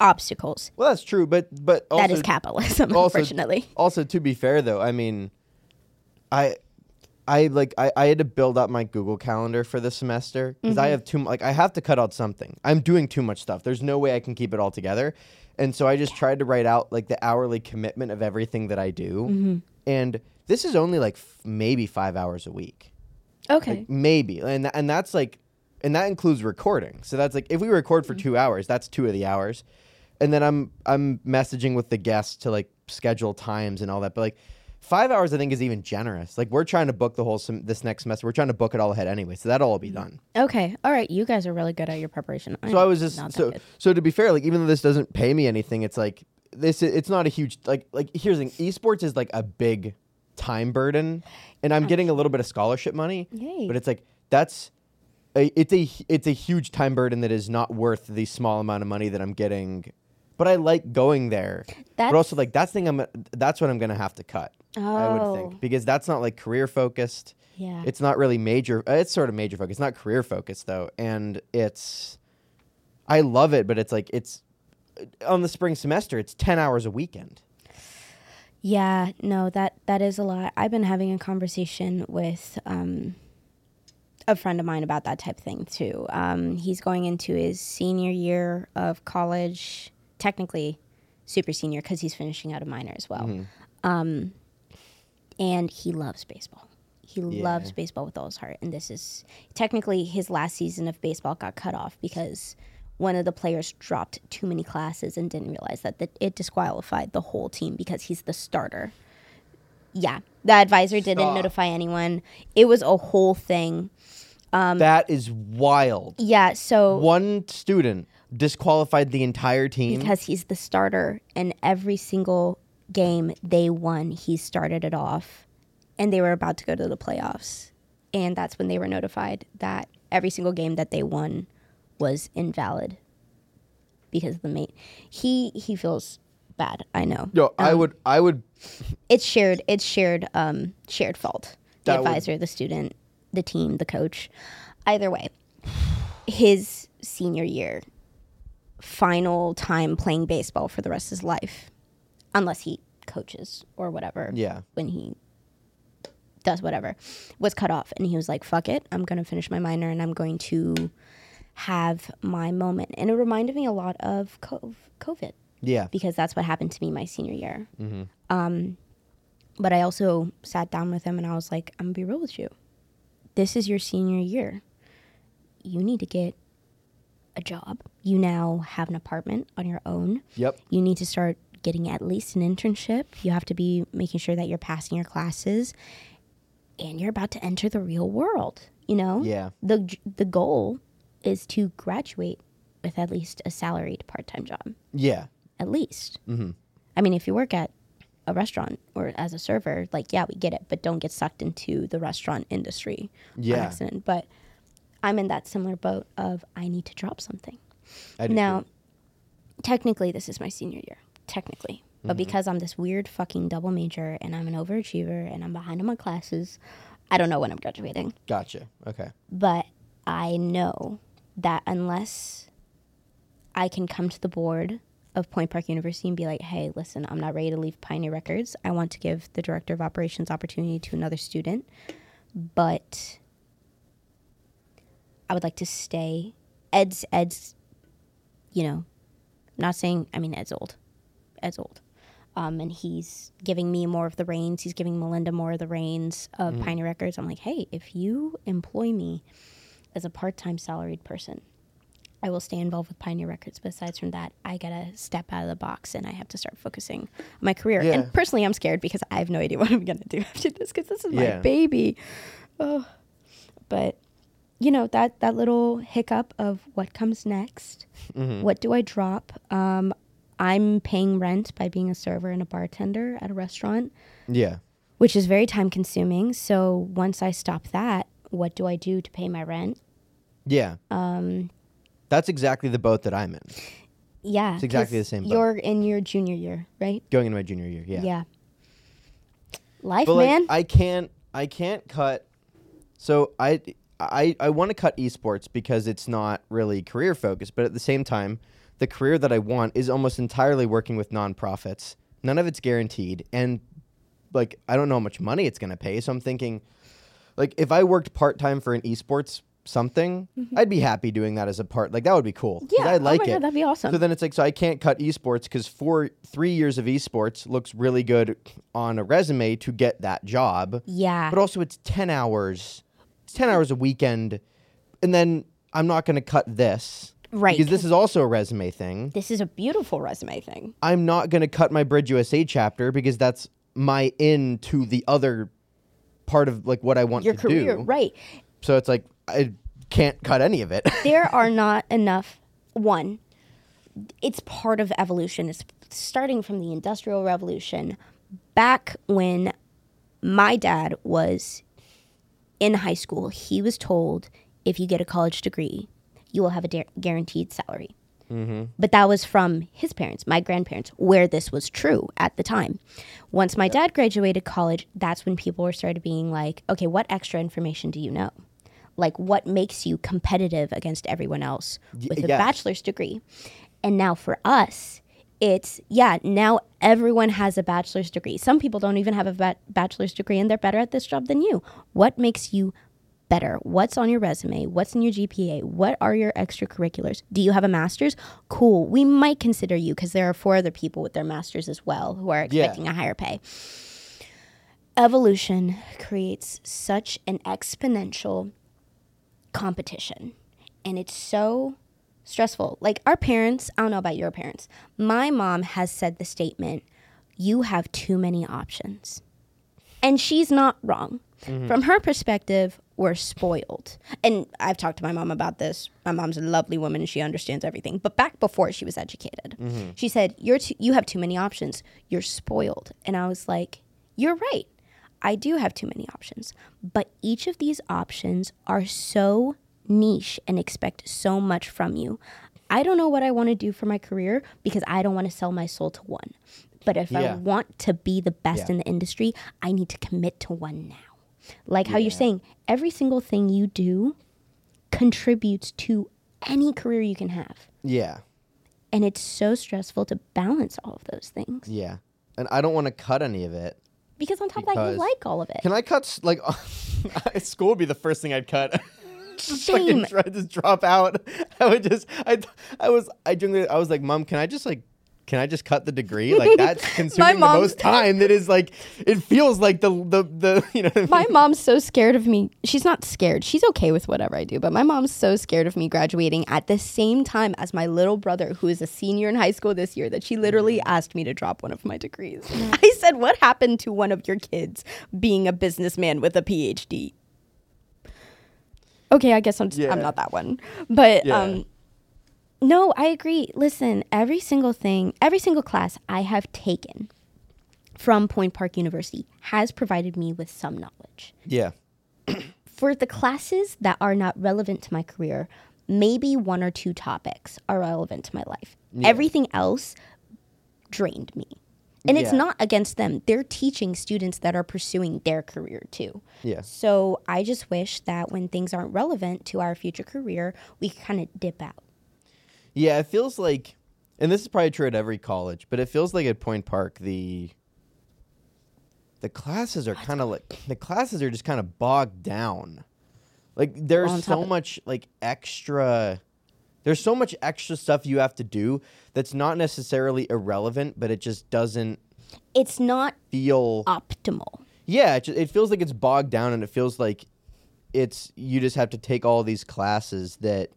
obstacles. Well, that's true, but but also, that is capitalism, also- unfortunately. Also, to be fair though, I mean, I, I like I, I had to build up my Google Calendar for the semester because Mm-hmm. I have too like I have to cut out something. I'm doing too much stuff. There's no way I can keep it all together, and so I just tried to write out like the hourly commitment of everything that I do, Mm-hmm. and this is only like f- maybe five hours a week. Okay. Like, maybe, and tha- and that's like, and that includes recording. So that's like if we record for two hours, that's two of the hours, and then I'm I'm messaging with the guests to like schedule times and all that. But like, five hours I think is even generous. Like we're trying to book the whole sem- this next semester. We're trying to book it all ahead anyway, so that'll all be mm. done. Okay. All right. You guys are really good at your preparation. So I was just that so good. so to be fair, like even though this doesn't pay me anything, it's like this. It's not a huge like like here's the thing. Esports is like a big time burden, and I'm getting a little bit of scholarship money. Yay. But it's like that's a, it's a it's a huge time burden that is not worth the small amount of money that I'm getting. But I like going there. but also That's- like that's thing I'm that's what I'm gonna have to cut. Oh. I would Oh. think because that's not like career focused. Yeah. It's not really major. uh, It's sort of major focus. It's not career focused though, and it's. I love it, but it's like it's on the spring semester. It's ten hours a weekend. Yeah, no, that that is a lot. I've been having a conversation with um, a friend of mine about that type of thing too. Um, he's going into his senior year of college, technically super senior because he's finishing out a minor as well. Um, and he loves baseball. He loves baseball with all his heart. And this is technically his last season of baseball got cut off because one of the players dropped too many classes and didn't realize that that it disqualified the whole team because he's the starter. Yeah, the advisor didn't notify anyone. It was a whole thing. that is wild. Yeah, so One student disqualified the entire team. because he's the starter and every single game they won he started it off and they were about to go to the playoffs. And that's when they were notified that every single game that they won was invalid. Because of the mate he he feels bad i know. Yo, I Um, would, I would, it's shared it's shared um shared fault. The That would- advisor the student the team the coach. Either way his senior year final time playing baseball for the rest of his life unless he coaches or whatever yeah, when he does whatever was cut off and he was like fuck it i'm going to finish my minor and i'm going to have my moment and it reminded me a lot of covid yeah, because that's what happened to me my senior year. Um, but I also sat down with him and I was like, I'm gonna be real with you. This is your senior year. You need to get a job. You now have an apartment on your own. yep, You need to start getting at least an internship. You have to be making sure that you're passing your classes and you're about to enter the real world, you know? Yeah. The the goal is to graduate with at least a salaried part-time job yeah, at least. Mm-hmm. I mean, if you work at a restaurant or as a server, like, yeah, we get it, but don't get sucked into the restaurant industry Yeah. accident. But I'm in that similar boat of I need to drop something. Now, too. technically, this is my senior year, technically. Mm-hmm. But because I'm this weird fucking double major and I'm an overachiever and I'm behind on my classes, I don't know when I'm graduating gotcha. Okay, but I know that unless I can come to the board of Point Park University and be like, hey, listen, I'm not ready to leave Pioneer Records. I want to give the director of operations opportunity to another student, but I would like to stay. Ed's, Ed's, you know, I'm not saying, I mean, Ed's old. Ed's old. Um, and he's giving me more of the reins. He's giving Melinda more of the reins of Pioneer Records. I'm like, hey, if you employ me as a part-time salaried person, I will stay involved with Pioneer Records. But aside from that, I gotta step out of the box and I have to start focusing on my career. Yeah. And personally, I'm scared because I have no idea what I'm gonna do after this because this is Yeah. my baby. Oh, but you know that that little hiccup of what comes next. Mm-hmm. What do I drop? Um, I'm paying rent by being a server and a bartender at a restaurant yeah, which is very time consuming. So once I stop that, what do I do to pay my rent? yeah. Um, that's exactly the boat that I'm in. Yeah, It's exactly the same boat. You're in your junior year, right? Going into my junior year. Yeah. Yeah. Life, but like man. I can't I can't cut so I I I want to cut esports because it's not really career focused, but at the same time, the career that I want is almost entirely working with nonprofits. None of it's guaranteed and like I don't know how much money it's going to pay, so I'm thinking like if I worked part-time for an esports something, I'd be happy doing that as a part. Like that would be cool. Mm-hmm. Yeah. I Oh like my it. God, that'd be awesome. So then it's like, so I can't cut esports because for three years of esports looks really good on a resume to get that job. yeah. But also, it's 10 hours. It's 10 hours a weekend. And then I'm not going to cut this. Right. Because this is also a resume thing. this is a beautiful resume thing. I'm not going to cut my Bridge USA chapter because that's my in to the other part of like what I want Your to career, do. right? So it's like I can't cut any of it. there are not enough one it's part of evolution it's starting from the industrial revolution back when my dad was in high school he was told if you get a college degree you will have a da- guaranteed salary mm-hmm. but that was from his parents, my grandparents, where this was true at the time. Once my dad graduated college, that's when people were started being like, okay, what extra information do you know? Like, what makes you competitive against everyone else with a yes. bachelor's degree? And now for us, it's, yeah, now everyone has a bachelor's degree. Some people don't even have a ba- bachelor's degree and they're better at this job than you. What makes you better? What's on your resume? What's in your GPA? What are your extracurriculars? Do you have a master's? Cool. We might consider you because there are four other people with their masters as well who are Yeah. expecting a higher pay. Evolution creates such an exponential competition and it's so stressful. Like our parents, I don't know about your parents. My mom has said the statement, "You have too many options." And she's not wrong. Mm-hmm. From her perspective, we're spoiled. And I've talked to my mom about this. My mom's a lovely woman and she understands everything. But back before she was educated, mm-hmm. she said, "You're too, you have too many options. You're spoiled." And I was like, "You're right. I do have too many options. But each of these options are so niche and expect so much from you. I don't know what I want to do for my career because I don't want to sell my soul to one. But if I want to be the best Yeah. in the industry, I need to commit to one now. Like how you're saying, every single thing you do contributes to any career you can have. yeah. And it's so stressful to balance all of those things. Yeah. And I don't want to cut any of it. Because on top of that, Because- you like all of it. Can I cut like school would be the first thing I'd cut. just fucking Same. try to just drop out. I would just I I was I genuinely I was like, Mom, can I just like can I just cut the degree? Like that's consuming the most time. That is like it feels like the the the you know I my mom's so scared of me. She's not scared. She's okay with whatever I do, but my mom's so scared of me graduating at the same time as my little brother, who is a senior in high school this year, that she literally mm. asked me to drop one of my degrees. I said, What happened to one of your kids being a businessman with a PhD? Okay, I guess I'm, Yeah. I'm not that one. But Yeah. um, no, I agree. Listen, every single thing, every single class I have taken from Point Park University has provided me with some knowledge. Yeah. For the classes that are not relevant to my career, maybe one or two topics are relevant to my life. Yeah. Everything else drained me. And it's Yeah. not against them. They're teaching students that are pursuing their career too. Yeah. So I just wish that when things aren't relevant to our future career, we kind of dip out. Yeah, it feels like and this is probably true at every college, but it feels like at Point Park the the classes are kind of like the classes are just kind of bogged down. Like there's so much like extra there's so much extra stuff you have to do that's not necessarily irrelevant, but it just doesn't It's not feel optimal. yeah, it, it feels like it's bogged down and it feels like it's you just have to take all these classes that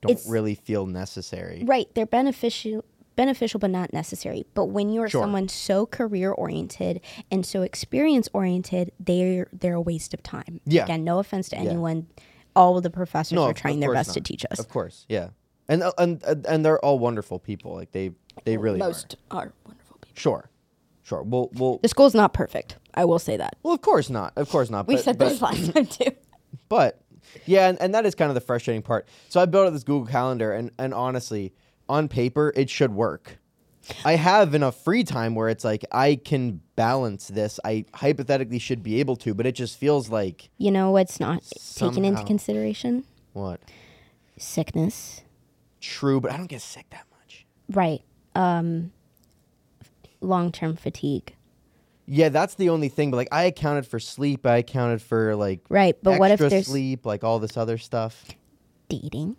don't It's- really feel necessary. Right, they're beneficial beneficial but not necessary. But when you're Sure. someone so career oriented and so experience oriented, they're they're a waste of time. Yeah. Again, no offense to Yeah. anyone. All of the professors No, are trying their best to teach us. Of course, yeah, and uh, and and and they're all wonderful people. Like they they really Most are. are wonderful people. Sure, sure. Well, well, The school's not perfect. I will say that. well. Of course not. Of course not. We but, said but, this last time too. but yeah, and, and that is kind of the frustrating part. So I built out this Google Calendar, and and honestly, on paper, it should work. I have enough free time where it's like I can balance this. I hypothetically should be able to, but it just feels like You know what's not taken into consideration? what Sickness. True, but I don't get sick that much. Right. Um long term fatigue. Yeah, that's the only thing. But like, I accounted for sleep. I accounted for like Right. But what if there's sleep, like all this other stuff. dating,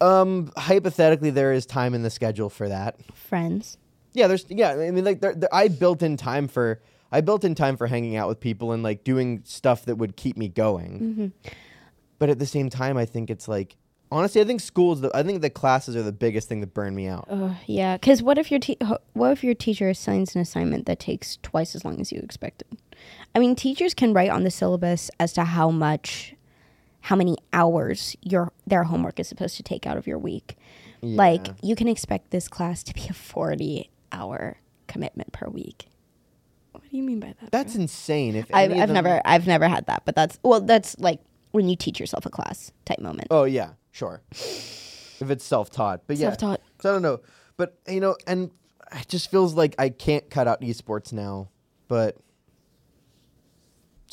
Um, hypothetically, there is time in the schedule for that. friends? Yeah, there's yeah. I mean, like, there, there, I built in time for I built in time for hanging out with people and like doing stuff that would keep me going. Mm-hmm. But at the same time, I think it's like Honestly, I think schools. The, I think the classes are the biggest thing that burn me out. Uh, yeah, because what if your te- what if your teacher assigns an assignment that takes twice as long as you expected? I mean, teachers can write on the syllabus as to how much, how many hours your their homework is supposed to take out of your week. Yeah. Like you can expect this class to be a forty hour commitment per week. What do you mean by that? That's bro? insane. If I've, I've them- never I've never had that, but that's well, that's like when you teach yourself a class type moment. Oh yeah, sure. If it's self-taught, but yeah, Self-taught. So I don't know, but you know, and it just feels like I can't cut out esports now. But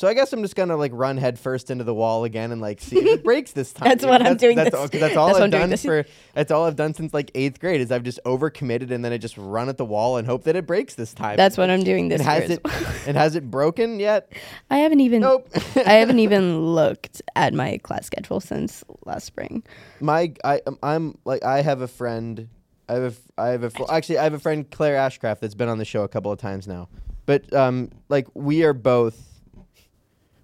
so I guess I'm just gonna like run headfirst into the wall again and like see if it breaks this time. That's what I'm doing That's, this- all- that's all that's I've done for. That's all I've done since like eighth grade. Is I've just overcommitted and then I just run at the wall and hope that it breaks this time. That's what I'm doing this and has year. it and has it broken yet? I haven't even Nope. I haven't even looked at my class schedule since last spring. my I um, I'm like I have a friend. I have a, I have a actually I have a friend Claire Ashcraft that's been on the show a couple of times now. But um like we are both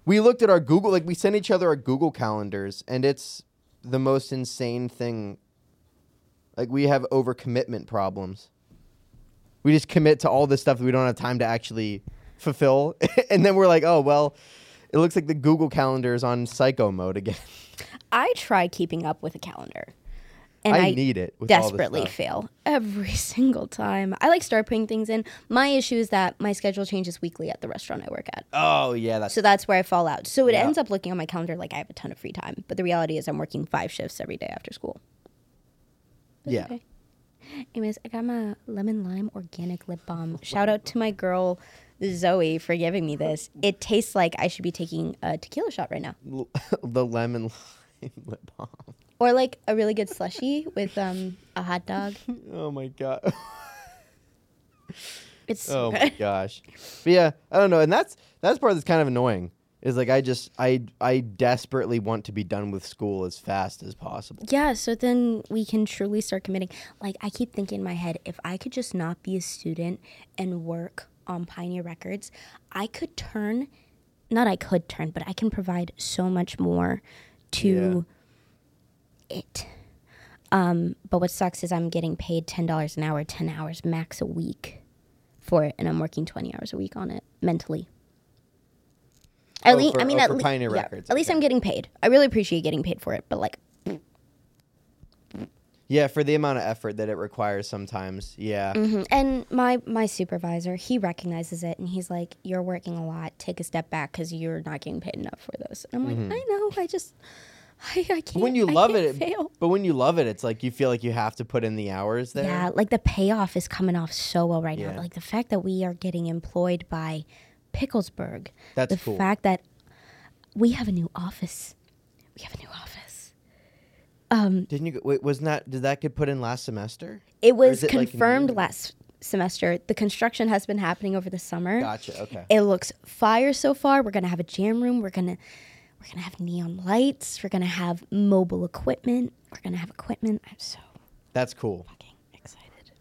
we looked at our Google like we sent each other our Google calendars and it's the most insane thing. Like we have overcommitment problems. We just commit to all this stuff that we don't have time to actually fulfill and then we're like, "Oh, well, it looks like the Google calendar is on psycho mode again." I try keeping up with a calendar. And I I, need it with desperately fail every single time. I like start putting things in. My issue is that my schedule changes weekly at the restaurant I work at. Oh yeah, that's So that's where I fall out. So it Yeah. ends up looking on my calendar like I have a ton of free time. But the reality is I'm working five shifts every day after school. That's Yeah. okay. Anyways, I got my lemon lime organic lip balm. Shout out to my girl Zoe for giving me this. It tastes like I should be taking a tequila shot right now. l- the lemon lime lip balm. Or like a really good slushy with um a hot dog. Oh my god. It's so Oh my gosh. But yeah, I don't know, and that's that's part that's kind of annoying. Is like I just I I desperately want to be done with school as fast as possible. Yeah, so then we can truly start committing. Like I keep thinking in my head, if I could just not be a student and work on Pioneer Records, I could turn not I could turn, but I can provide so much more to it. Um, but what sucks is I'm getting paid ten dollars an hour, ten hours max a week for it, and I'm working twenty hours a week on it mentally. At Oh, least, I mean, oh, at, Pioneer yeah, Records, at least okay. I'm getting paid. I really appreciate getting paid for it, but like, Yeah, for the amount of effort that it requires sometimes. Yeah. Mhm. And my my supervisor, he recognizes it, and he's like, "You're working a lot. Take a step back because you're not getting paid enough for this." And I'm like, "I know. I just, I, I can't." When you love it, fail. but when you love it, it's like you feel like you have to put in the hours there. Yeah, like the payoff is coming off so well right Yeah. now. Like the fact that we are getting employed by Picklesburgh. That's the cool. fact that we have a new office. We have a new office. Um, Didn't you? go- Wait, wasn't that? Did that get put in last semester? it was it, confirmed new? last semester. The construction has been happening over the summer. Gotcha. Okay. It looks fire so far. We're gonna have a jam room. We're gonna we're gonna have neon lights. We're gonna have mobile equipment. We're gonna have equipment. I'm so That's cool. fucking excited.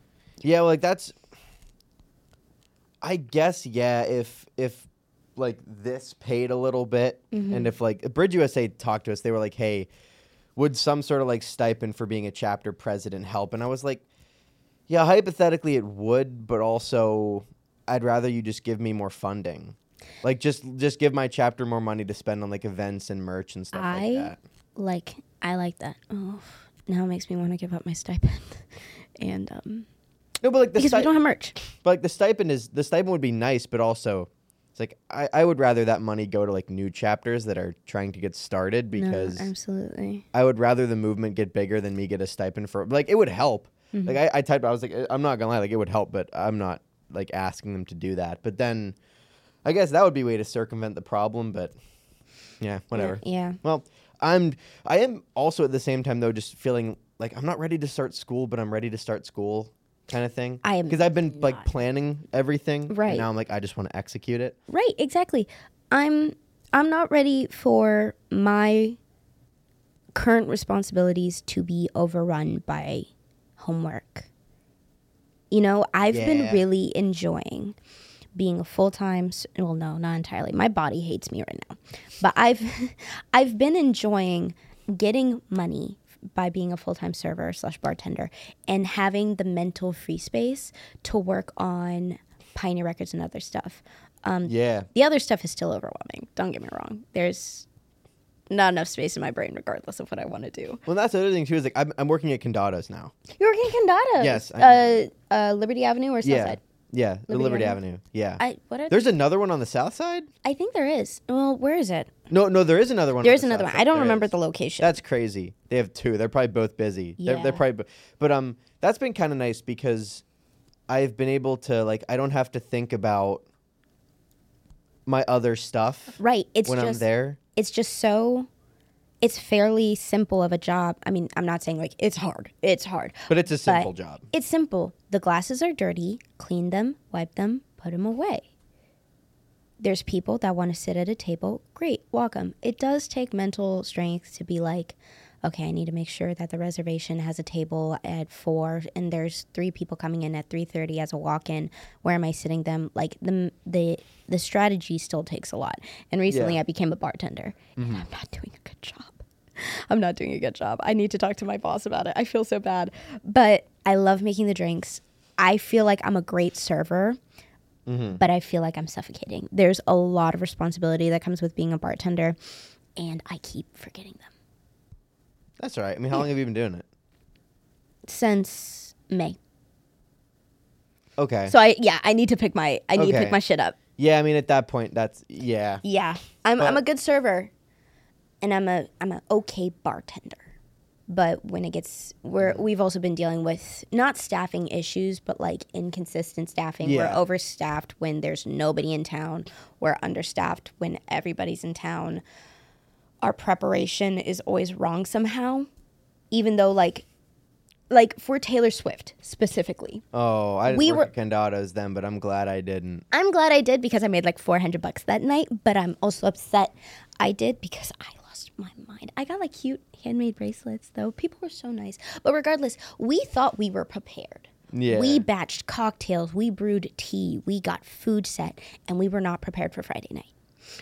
Yeah, like that's. I guess yeah. If if like this paid a little bit, Mm-hmm. and if like Bridge USA talked to us, they were like, "Hey, would some sort of like stipend for being a chapter president help?" And I was like, "Yeah, hypothetically it would, but also I'd rather you just give me more funding, like just just give my chapter more money to spend on like events and merch and stuff I like that." like I like that. Oh, now it makes me want to give up my stipend, and um, No, but like the because we don't have merch. But like the stipend is the stipend would be nice, but also it's like I, I would rather that money go to like new chapters that are trying to get started because no, absolutely. I would rather the movement get bigger than me get a stipend for like it would help. Mm-hmm. Like I, I typed I was like I'm not gonna lie, like it would help, but I'm not like asking them to do that. But then I guess that would be a way to circumvent the problem, but yeah, whatever. Yeah. Well, I'm I am also at the same time though just feeling like I'm not ready to start school, but I'm ready to start school kind of thing. I am because I've been like planning everything. and Right. now I'm like I just want to execute it. Right, exactly. I'm I'm not ready for my current responsibilities to be overrun by homework. You know, I've been really enjoying being a full-time well no, not entirely. My body hates me right now. But I've I've been enjoying getting money by being a full-time server slash bartender and having the mental free space to work on Pioneer Records and other stuff. Um, Yeah. the other stuff is still overwhelming. Don't get me wrong. There's not enough space in my brain, regardless of what I want to do. Well, that's the other thing too. Is like I'm, I'm working at Condados now. You're working in Condado. Yes, Uh, uh, Liberty Avenue or. Southside? Yeah. The Liberty Liberty Avenue? Avenue. Yeah. I what are There's another one on the south side. I think there is. Well, where is it? No, no, there is another one. on There is the another one. side. I don't There remember is. the location. That's crazy. They have two. They're probably both busy. They're, Yeah. they're probably, bo- but um, that's been kind of nice because I've been able to like I don't have to think about my other stuff right. It's when just I'm there. it's just so it's fairly simple of a job. I mean, I'm not saying like it's hard. It's hard. But it's a simple job. It's simple. The glasses are dirty. Clean them, wipe them, put them away. There's people that want to sit at a table. Great, welcome. It does take mental strength to be like, okay, I need to make sure that the reservation has a table at four, and there's three people coming in at three thirty as a walk-in. Where am I sitting them? Like the the the strategy still takes a lot. And recently, Yeah. I became a bartender, and mm-hmm. I'm not doing a good job. I'm not doing a good job. I need to talk to my boss about it. I feel so bad. But I love making the drinks. I feel like I'm a great server, mm-hmm. but I feel like I'm suffocating. There's a lot of responsibility that comes with being a bartender, and I keep forgetting them. That's all right. I mean, how long have you been doing it? Since May. Okay. So I yeah, I need to pick my I need to pick my shit up. yeah, I mean, at that point, that's yeah. Yeah. I'm I'm a good server and I'm a I'm an okay bartender. But when it gets we're mm-hmm. we've also been dealing with not staffing issues, but like inconsistent staffing. Yeah. We're overstaffed when there's nobody in town. We're understaffed when everybody's in town. Our preparation is always wrong somehow. Even though like like for Taylor Swift specifically. Oh, I didn't We work at Condados then, but I'm glad I didn't. I'm glad I did because I made like 400 bucks that night, but I'm also upset I did because I lost my mind. I got like cute handmade bracelets though. People were so nice. But regardless, we thought we were prepared. Yeah. We batched cocktails, we brewed tea, we got food set, and we were not prepared for Friday night.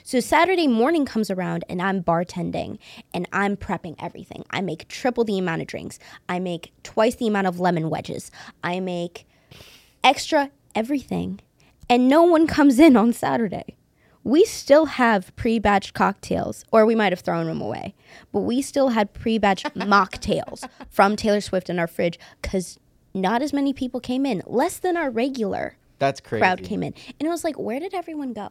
So Saturday morning comes around and I'm bartending and I'm prepping everything. I make triple the amount of drinks. I make twice the amount of lemon wedges. I make extra everything. And no one comes in on Saturday. We still have pre-batched cocktails, or we might have thrown them away, but we still had pre-batched mocktails from Taylor Swift in our fridge because not as many people came in. Less than our regular That's crazy. crowd came in, and it was like, where did everyone go?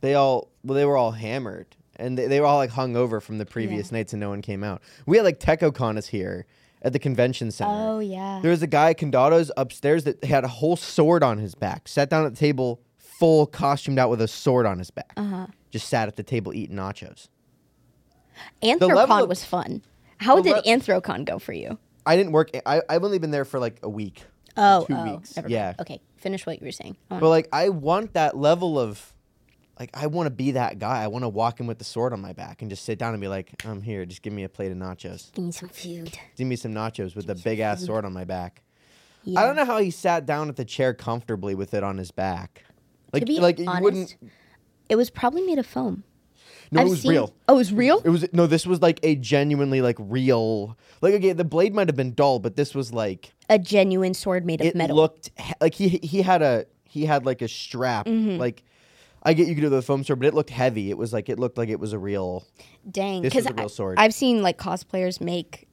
They all well, they were all hammered, and they, they were all like hung over from the previous nights, and no one came out. We had like TechOCon is here at the convention center. Oh yeah. There was a guy, Condados, upstairs that had a whole sword on his back. Sat down at the table, full costumed out with a sword on his back. Uh-huh. Just sat at the table eating nachos. Anthrocon of- was fun. How did le- Anthrocon go for you? I didn't work. I, I've only been there for like a week. Oh, two oh, weeks. Yeah. Okay, finish what you were saying. But like, I want that level of, like, I want to be that guy. I want to walk in with the sword on my back and just sit down and be like, I'm here. Just give me a plate of nachos. Give me some food. Give me some nachos with a big ass sword on my back. Yeah. I don't know how he sat down at the chair comfortably with it on his back. Like, to be like you honest, wouldn't. it was probably made of foam. No, I've it was seen- real. Oh, it was real. It was no. This was like a genuinely like real. Like okay, the blade might have been dull, but this was like A genuine sword made of it metal. looked like he he had a he had like a strap. Mm-hmm. Like I get you could do the foam sword, but it looked heavy. It was like it looked like it was a real. Dang, because a real sword. I've seen like cosplayers make.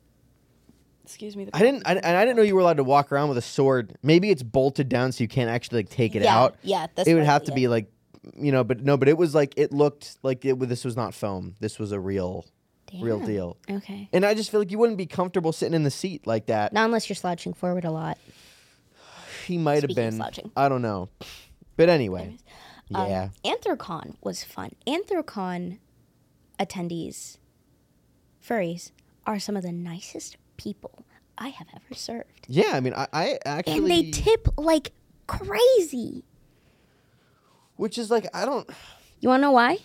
Excuse me. The I didn't I, and I didn't know you were allowed to walk around with a sword. Maybe it's bolted down so you can't actually like take it Yeah, out. yeah, that's it would have to be like you know, but no, but it was like it looked like it. This was not foam. This was a real, real deal. Okay. And I just feel like you wouldn't be comfortable sitting in the seat like that. Not unless you're slouching forward a lot. He might have been. slouching. I don't know. But anyway, Um, yeah. Anthrocon was fun. Anthrocon attendees, furries, are some of the nicest people I have ever served. yeah, I mean, I, I actually, And they tip like crazy. which is like, I don't. You want to know why?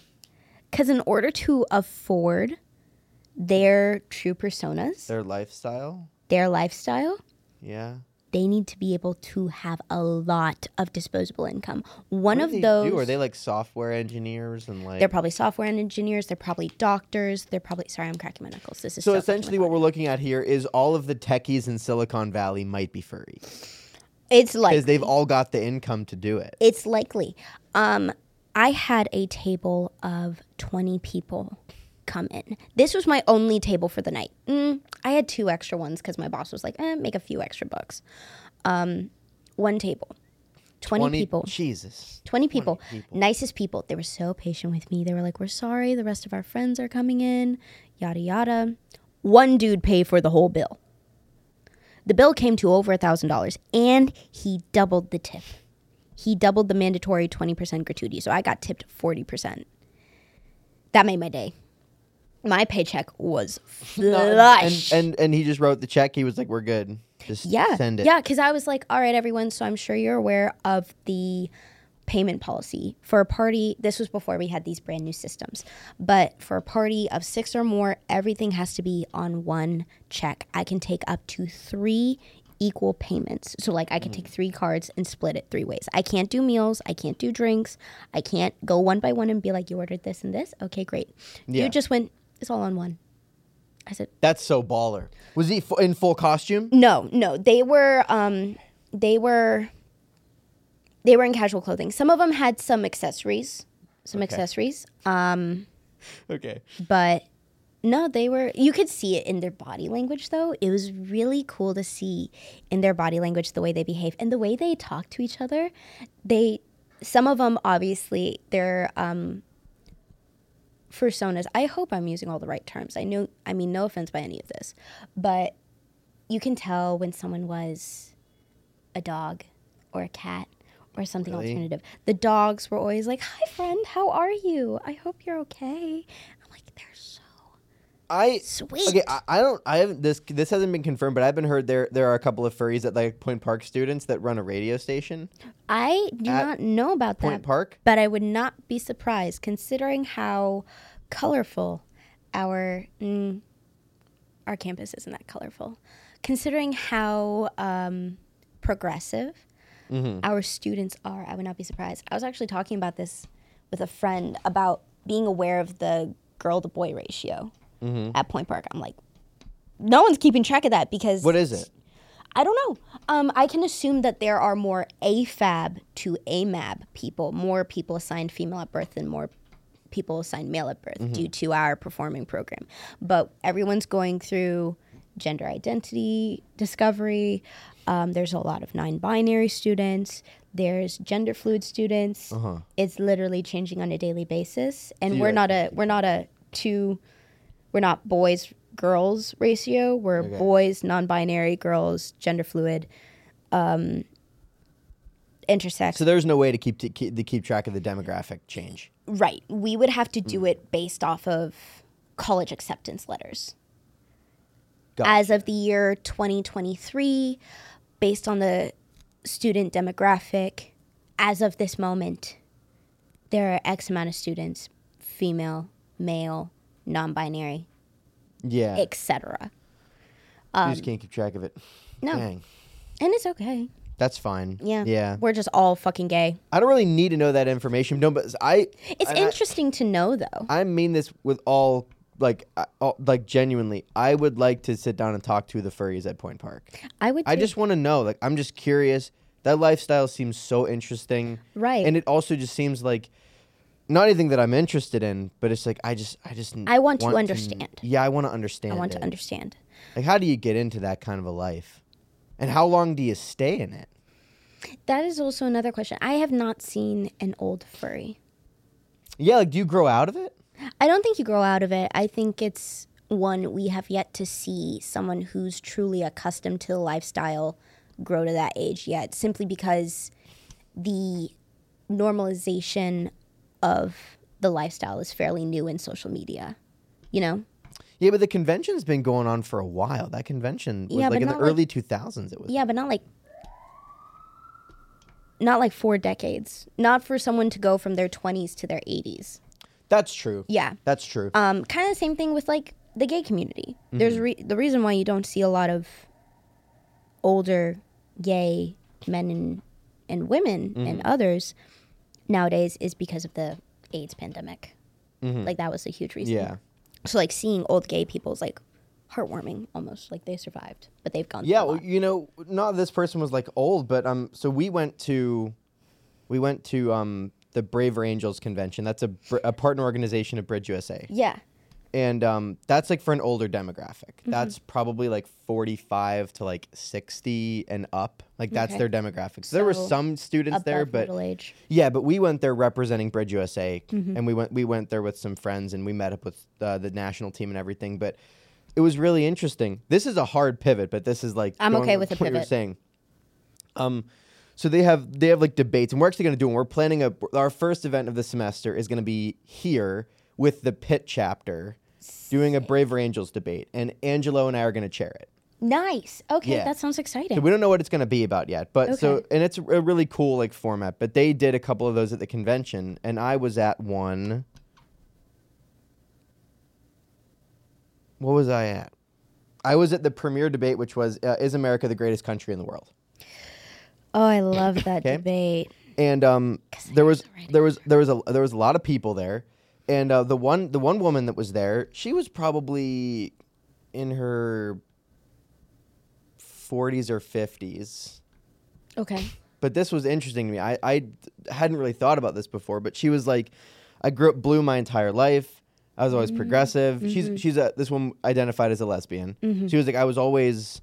Because in order to afford their true personas, Their lifestyle, their lifestyle, yeah. They need to be able to have a lot of disposable income. One of those do? Are they like software engineers and like? they're probably software engineers, they're probably doctors, they're probably sorry, I'm cracking my knuckles. This is so essentially, what we're looking at here is all of the techies in Silicon Valley might be furry it's like because they've all got the income to do it. It's likely. Um, I had a table of 20 people come in. This was my only table for the night. Mm, I had two extra ones because my boss was like, eh, make a few extra bucks. Um, one table, 20, people. Jesus. 20 people, people. nicest people. They were so patient with me. They were like, We're sorry, the rest of our friends are coming in, yada, yada. One dude paid for the whole bill. The bill came to over a $1,000 and he doubled the tip. He doubled the mandatory 20% gratuity. So I got tipped 40%. That made my day. My paycheck was flush. and, and and he just wrote the check. He was like, "We're good. Just Yeah. send it." Yeah, because I was like, all right, everyone. So I'm sure you're aware of the payment policy for a party. This was before we had these brand new systems. But for a party of six or more, everything has to be on one check. I can take up to three equal payments. So, like, I can take mm. three cards and split it three ways. I can't do meals. I can't do drinks. I can't go one by one and be like, you ordered this and this. Okay, great. Yeah. You just went, it's all on one. I said, That's so baller. Was he fu- in full costume? no, no, they were um they were they were in casual clothing. Some of them had some accessories, some Okay. accessories. Um Okay. but no, they were you could see it in their body language though. It was really cool to see in their body language the way they behave and the way they talk to each other. They some of them obviously they're um personas. I hope I'm using all the right terms. I know I mean no offense by any of this, but you can tell when someone was a dog or a cat or something Really? alternative. The dogs were always like, "Hi friend, how are you? I hope you're okay." I'm like, "They're I sweet." okay. I, I don't. I haven't. This this hasn't been confirmed, but I've been heard there there are a couple of furries at like Point Park students that run a radio station. I do At not know about Point that, Park. but I would not be surprised considering how colorful our mm, our campus isn't that colorful. Considering how um, progressive Mm-hmm. our students are, I would not be surprised. I was actually talking about this with a friend about being aware of the girl to boy ratio Mm-hmm. at Point Park. I'm like, no one's keeping track of that because What is it? I don't know. Um, I can assume that there are more AFAB to AMAB people, more people assigned female at birth than more people assigned male at birth due to our performing program. But everyone's going through gender identity discovery. Um, there's a lot of non binary students. There's gender fluid students. It's literally changing on a daily basis. And So we're not a we're not a two we're not boys girls ratio. We're Okay. boys, non-binary, girls, gender fluid, um, intersex. So there's no way to keep to keep, to keep track of the demographic change. right. We would have to do it based off of college acceptance letters. As of the year 2023, based on the student demographic, as of this moment, there are X amount of students, female, male, non-binary, Yeah. etc. Um, you just can't keep track of it. um, No, Dang. and it's okay. That's fine. Yeah. Yeah. We're just all fucking gay. I don't really need to know that information. No, but I. It's I- I- interesting to know though. I mean this with all like all, like genuinely. I would like to sit down and talk to the furries at Point Park. I would I just want to know. Like I'm just curious. That lifestyle seems so interesting. Right. And it also just seems like not anything that I'm interested in, but it's like I just I just I want to understand. yeah, I want to understand. I want it. to understand. Like how do you get into that kind of a life? And how long do you stay in it? That is also another question. I have not seen an old furry. Yeah, like do you grow out of it? I don't think you grow out of it. I think it's one we have yet to see someone who's truly accustomed to the lifestyle grow to that age yet, simply because the normalization of the lifestyle is fairly new in social media. You know? Yeah, but the convention's been going on for a while. That convention was Yeah, like in the like- early 2000s it was. Yeah, but not like not like four decades. Not for someone to go from their 20s to their 80s. That's true. Yeah. That's true. Um, kind of the same thing with like the gay community. There's re- the reason why you don't see a lot of older gay men and, and women and others nowadays is because of the AIDS pandemic. Like that was a huge reason. Yeah. So like seeing old gay people is like heartwarming almost. Like they survived, but they've gone. Yeah, well, you know, not this person was like old, but um, so we went to, we went to um the Braver Angels convention. That's a br- a partner organization of Bridge USA, yeah. And um, that's like for an older demographic. Mm-hmm. That's probably like forty five to like sixty and up. Like that's Okay. their demographics. there were some students there, but middle age. yeah, but we went there representing Bridge USA, Mm-hmm. and we went we went there with some friends, and we met up with uh, the national team and everything. But it was really interesting. This is a hard pivot, but this is like I'm okay with a what you're saying. Um, so they have they have like debates, and we're actually going to do. And we're planning a our first event of the semester is going to be here with the Pitt chapter, doing a Braver Angels debate, and Angelo and I are going to chair it. Nice. Okay, Yeah. that sounds exciting. So we don't know what it's going to be about yet, but so Okay. and it's a really cool like format. But they did a couple of those at the convention, and I was at one. What was I at? I was at the premiere debate, which was uh, "Is America the greatest country in the world?" oh, I love that Okay. debate. And um, there was to write it there was there was a there was a lot of people there, and uh, the one the one woman that was there, she was probably in her forties or fifties. Okay. but this was interesting to me. I, I hadn't really thought about this before, but she was like, I grew up blue my entire life. I was always progressive. She's she's a this one identified as a lesbian. She was like, I was always,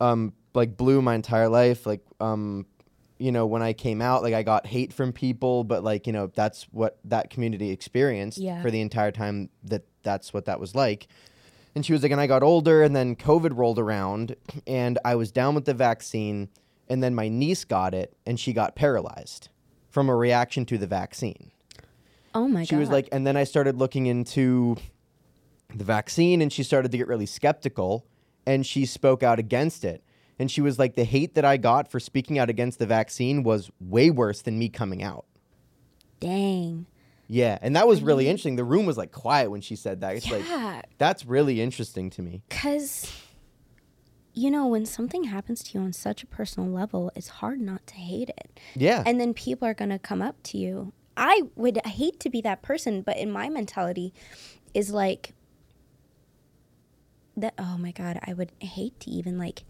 um, like blue my entire life. Like, um, you know, when I came out, like I got hate from people, but like you know, that's what that community experienced Yeah. for the entire time that that's what that was like. And she was like, and I got older, and then COVID rolled around, and I was down with the vaccine, and then my niece got it, and she got paralyzed from a reaction to the vaccine. Oh my she god. She was like, and then I started looking into the vaccine, and she started to get really skeptical, and she spoke out against it. And she was like, the hate that I got for speaking out against the vaccine was way worse than me coming out. dang. Yeah, and that was really mm. interesting. The room was like quiet when she said that. It's like Yeah, that's really interesting to me. because you know when something happens to you on such a personal level, it's hard not to hate it. Yeah. And then people are gonna come up to you. I would hate to be that person, but in my mentality, is like that. Oh my god, I would hate to even like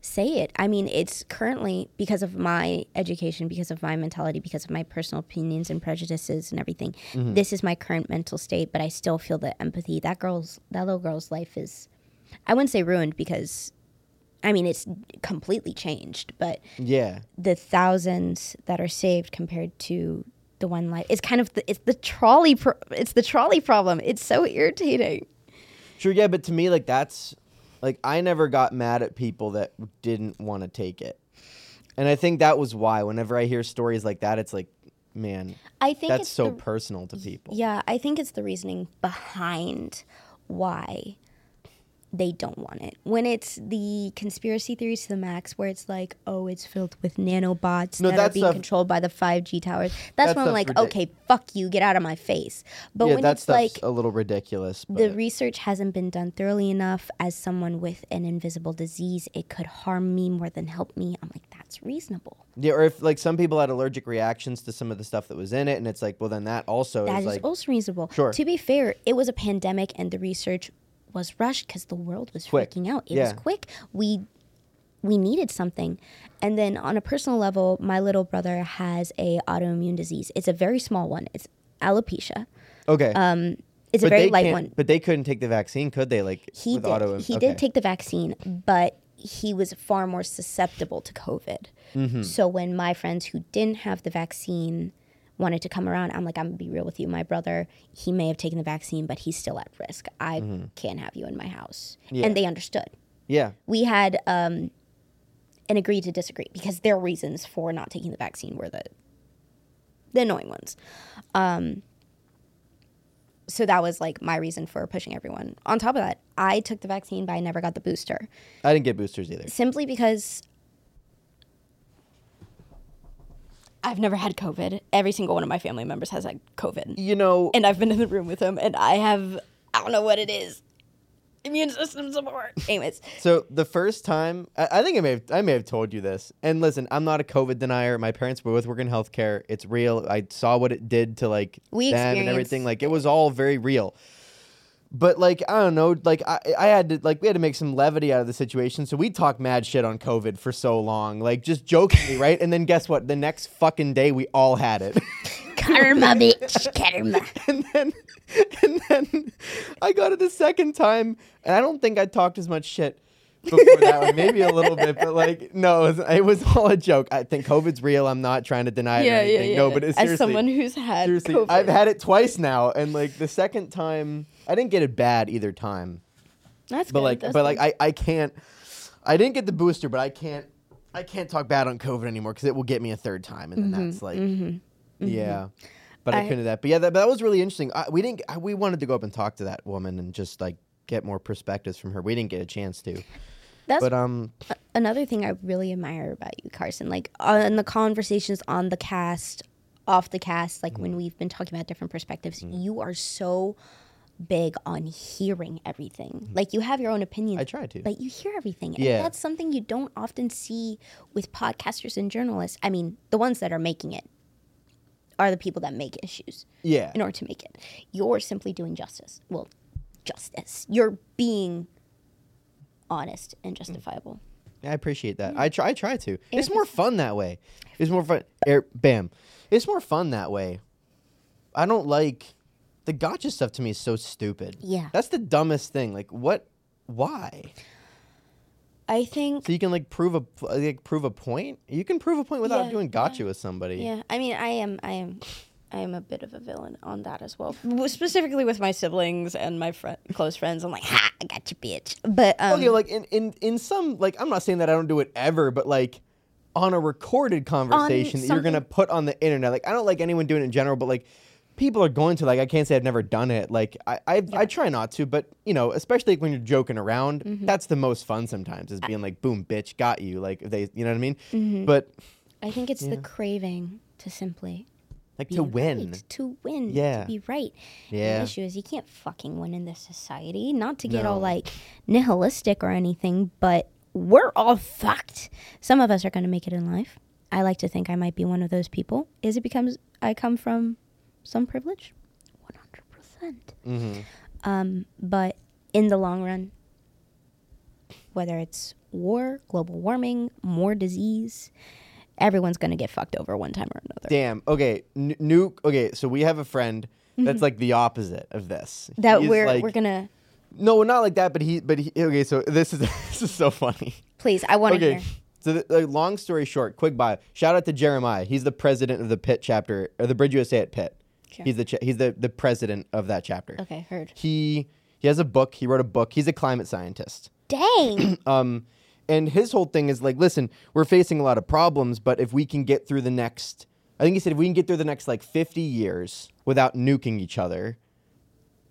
say it. I mean, it's currently because of my education, because of my mentality, because of my personal opinions and prejudices and everything. Mm-hmm. This is my current mental state, but I still feel the empathy. That girl's that little girl's life is I wouldn't say ruined because I mean it's completely changed, but yeah. the thousands that are saved compared to the one life it's kind of the, it's the trolley pro- it's the trolley problem it's so irritating Sure, yeah, but to me, like that's like I never got mad at people that didn't want to take it, and I think that was why. Whenever I hear stories like that, it's like, man, i think that's it's so the- personal to people. Yeah, I think it's the reasoning behind why they don't want it. When it's the conspiracy theories to the max, where it's like, oh, it's filled with nanobots No, that are being stuff- controlled by the 5G towers. That That's when I'm like, ridic- okay, fuck you, get out of my face. But yeah, when it's like, a little ridiculous. But the research hasn't been done thoroughly enough as someone with an invisible disease, it could harm me more than help me. I'm like, that's reasonable. yeah, or if like some people had allergic reactions to some of the stuff that was in it, and it's like, well, then that also That is is like, also reasonable. Sure. To be fair, it was a pandemic and the research was rushed because the world was Quick. freaking out. It Yeah. was quick. We we needed something. And then on a personal level, my little brother has a autoimmune disease. It's a very small one. It's alopecia. okay, Um, it's but a very light one. But they couldn't take the vaccine, could they? Like He did. auto. he okay. did take the vaccine, but he was far more susceptible to COVID. Mm-hmm. So when my friends who didn't have the vaccine wanted to come around, I'm like, I'm gonna be real with you. My brother, he may have taken the vaccine, but he's still at risk. I can't have you in my house, Mm-hmm. Yeah. and they understood. Yeah, We had um, an agree to disagree because their reasons for not taking the vaccine were the the annoying ones. Um, so that was like my reason for pushing everyone. On top of that, I took the vaccine, but I never got the booster I didn't get boosters either. simply because I've never had COVID. Every single one of my family members has had COVID, You know, and I've been in the room with them, and I have I don't know what it is. immune system support. Anyways, So the first time, I, I think I may have, I may have told you this. And listen, I'm not a COVID denier. My parents were both working in healthcare. It's real. I saw what it did to like We them and everything. Like it was all very real. But like I don't know, like I, I had to like we had to make some levity out of the situation. So we talked mad shit on COVID for so long, like just jokingly, right? And then guess what? The next fucking day we all had it. karma, bitch, karma. and then and then I got it the second time, and I don't think I talked as much shit before that one, maybe a little bit, but like no, it was, it was all a joke. I think COVID's real. I'm not trying to deny it or anything. No, but it's as someone who's had seriously, COVID, I've had it twice now, and like the second time, I didn't get it bad either time. that's But good, like, that's but like. I I can't. I didn't get the booster, but I can't. I can't talk bad on COVID anymore because it will get me a third time, and then that's like, yeah. But I, I- couldn't do that. But yeah, that, that was really interesting. I, we didn't. I, we wanted to go up and talk to that woman and just like get more perspectives from her. We didn't get a chance to. that's But um, another thing I really admire about you, Carson. Like on the conversations on the cast, off the cast, like Mm-hmm. when we've been talking about different perspectives, you are so big on hearing everything. Like you have your own opinions. Mm-hmm. I try to. But you hear everything. Yeah. And that's something you don't often see with podcasters and journalists. I mean, the ones that are making it are the people that make issues yeah, in order to make it. You're simply doing justice. Well, justice. You're being honest and justifiable. Yeah, I appreciate that. I try. I try to. It's more fun that way. It's more fun. Air, bam. It's more fun that way. I don't like the gotcha stuff. To me, is so stupid. Yeah. that's the dumbest thing. Like, what? Why? I think So you can like prove a like prove a point. You can prove a point without Yeah, doing gotcha with somebody. yeah. I mean, I am I am I am a bit of a villain on that as well. Specifically with my siblings and my fri close friends. I'm like, "Ha, I got you, bitch." But um okay, like in, in in some like I'm not saying that I don't do it ever, but like on a recorded conversation that you're gonna put on the internet. Like I don't like anyone doing it in general, but like people are going to like I can't say I've never done it. Like I I, I try not to, but you know, especially when you're joking around, Mm-hmm. that's the most fun sometimes is being like, boom, bitch, got you. Like they you know what I mean? Mm-hmm. But I think it's the craving to simply like to win. right, to win, Yeah. to be right. And Yeah. The issue is you can't fucking win in this society. Not to get all like nihilistic or anything, but we're all fucked. Some of us are going to make it in life. I like to think I might be one of those people. Is it becomes I come from some privilege? One hundred percent. Mm-hmm. Um, but in the long run, whether it's war, global warming, more disease, everyone's going to get fucked over one time or another. Damn. Okay. N- nuke. Okay. So we have a friend that's like the opposite of this. Mm-hmm. That He's we're like- we're gonna No, not like that. But he. But he. Okay. So this is this is so funny. please. I want to Okay. hear. So, the, like, long story short, quick bio. Shout out to Jeremiah. He's the president of the Pitt chapter, or the Bridge USA at Pitt. Sure. He's the cha- he's the, the president of that chapter. Okay, heard. He he has a book. He wrote a book. He's a climate scientist. Dang. Um, and his whole thing is like, listen, we're facing a lot of problems, but if we can get through the next, I think he said, if we can get through the next like 50 years without nuking each other,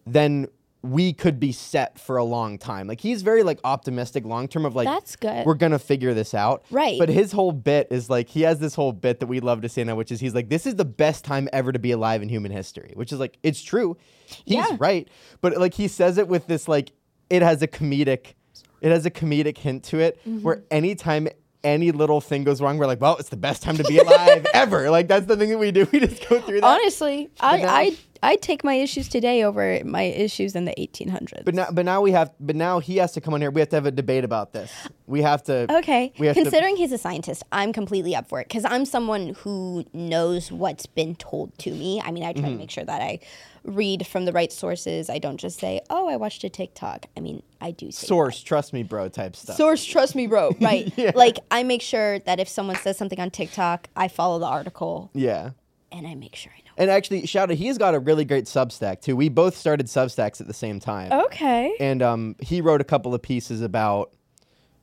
then we could be set for a long time. Like he's very like optimistic long term of like That's good. We're gonna figure this out. Right. But his whole bit is like he has this whole bit that we love to say now, which is he's like, This is the best time ever to be alive in human history. Which is like it's true. He's Yeah. right. But like he says it with this like it has a comedic it has a comedic hint to it Mm-hmm. where anytime any little thing goes wrong, we're like, well, it's the best time to be alive ever. Like that's the thing that we do. We just go through that. Honestly, I I I take my issues today over my issues in the 1800s. But now, but now we have, but now he has to come on here. We have to have a debate about this. We have to. Okay. Have to- Considering he's a scientist, I'm completely up for it because I'm someone who knows what's been told to me. I mean, I try Mm-hmm. to make sure that I read from the right sources. I don't just say, "Oh, I watched a TikTok." I mean, I do say source, trust me, bro, type stuff. Source, trust me, bro. Right. Yeah. Like I make sure that if someone says something on TikTok, I follow the article yeah. and I make sure I know. And actually, shout out, he's got a really great Substack too. We both started Substacks at the same time. Okay. And um, he wrote a couple of pieces about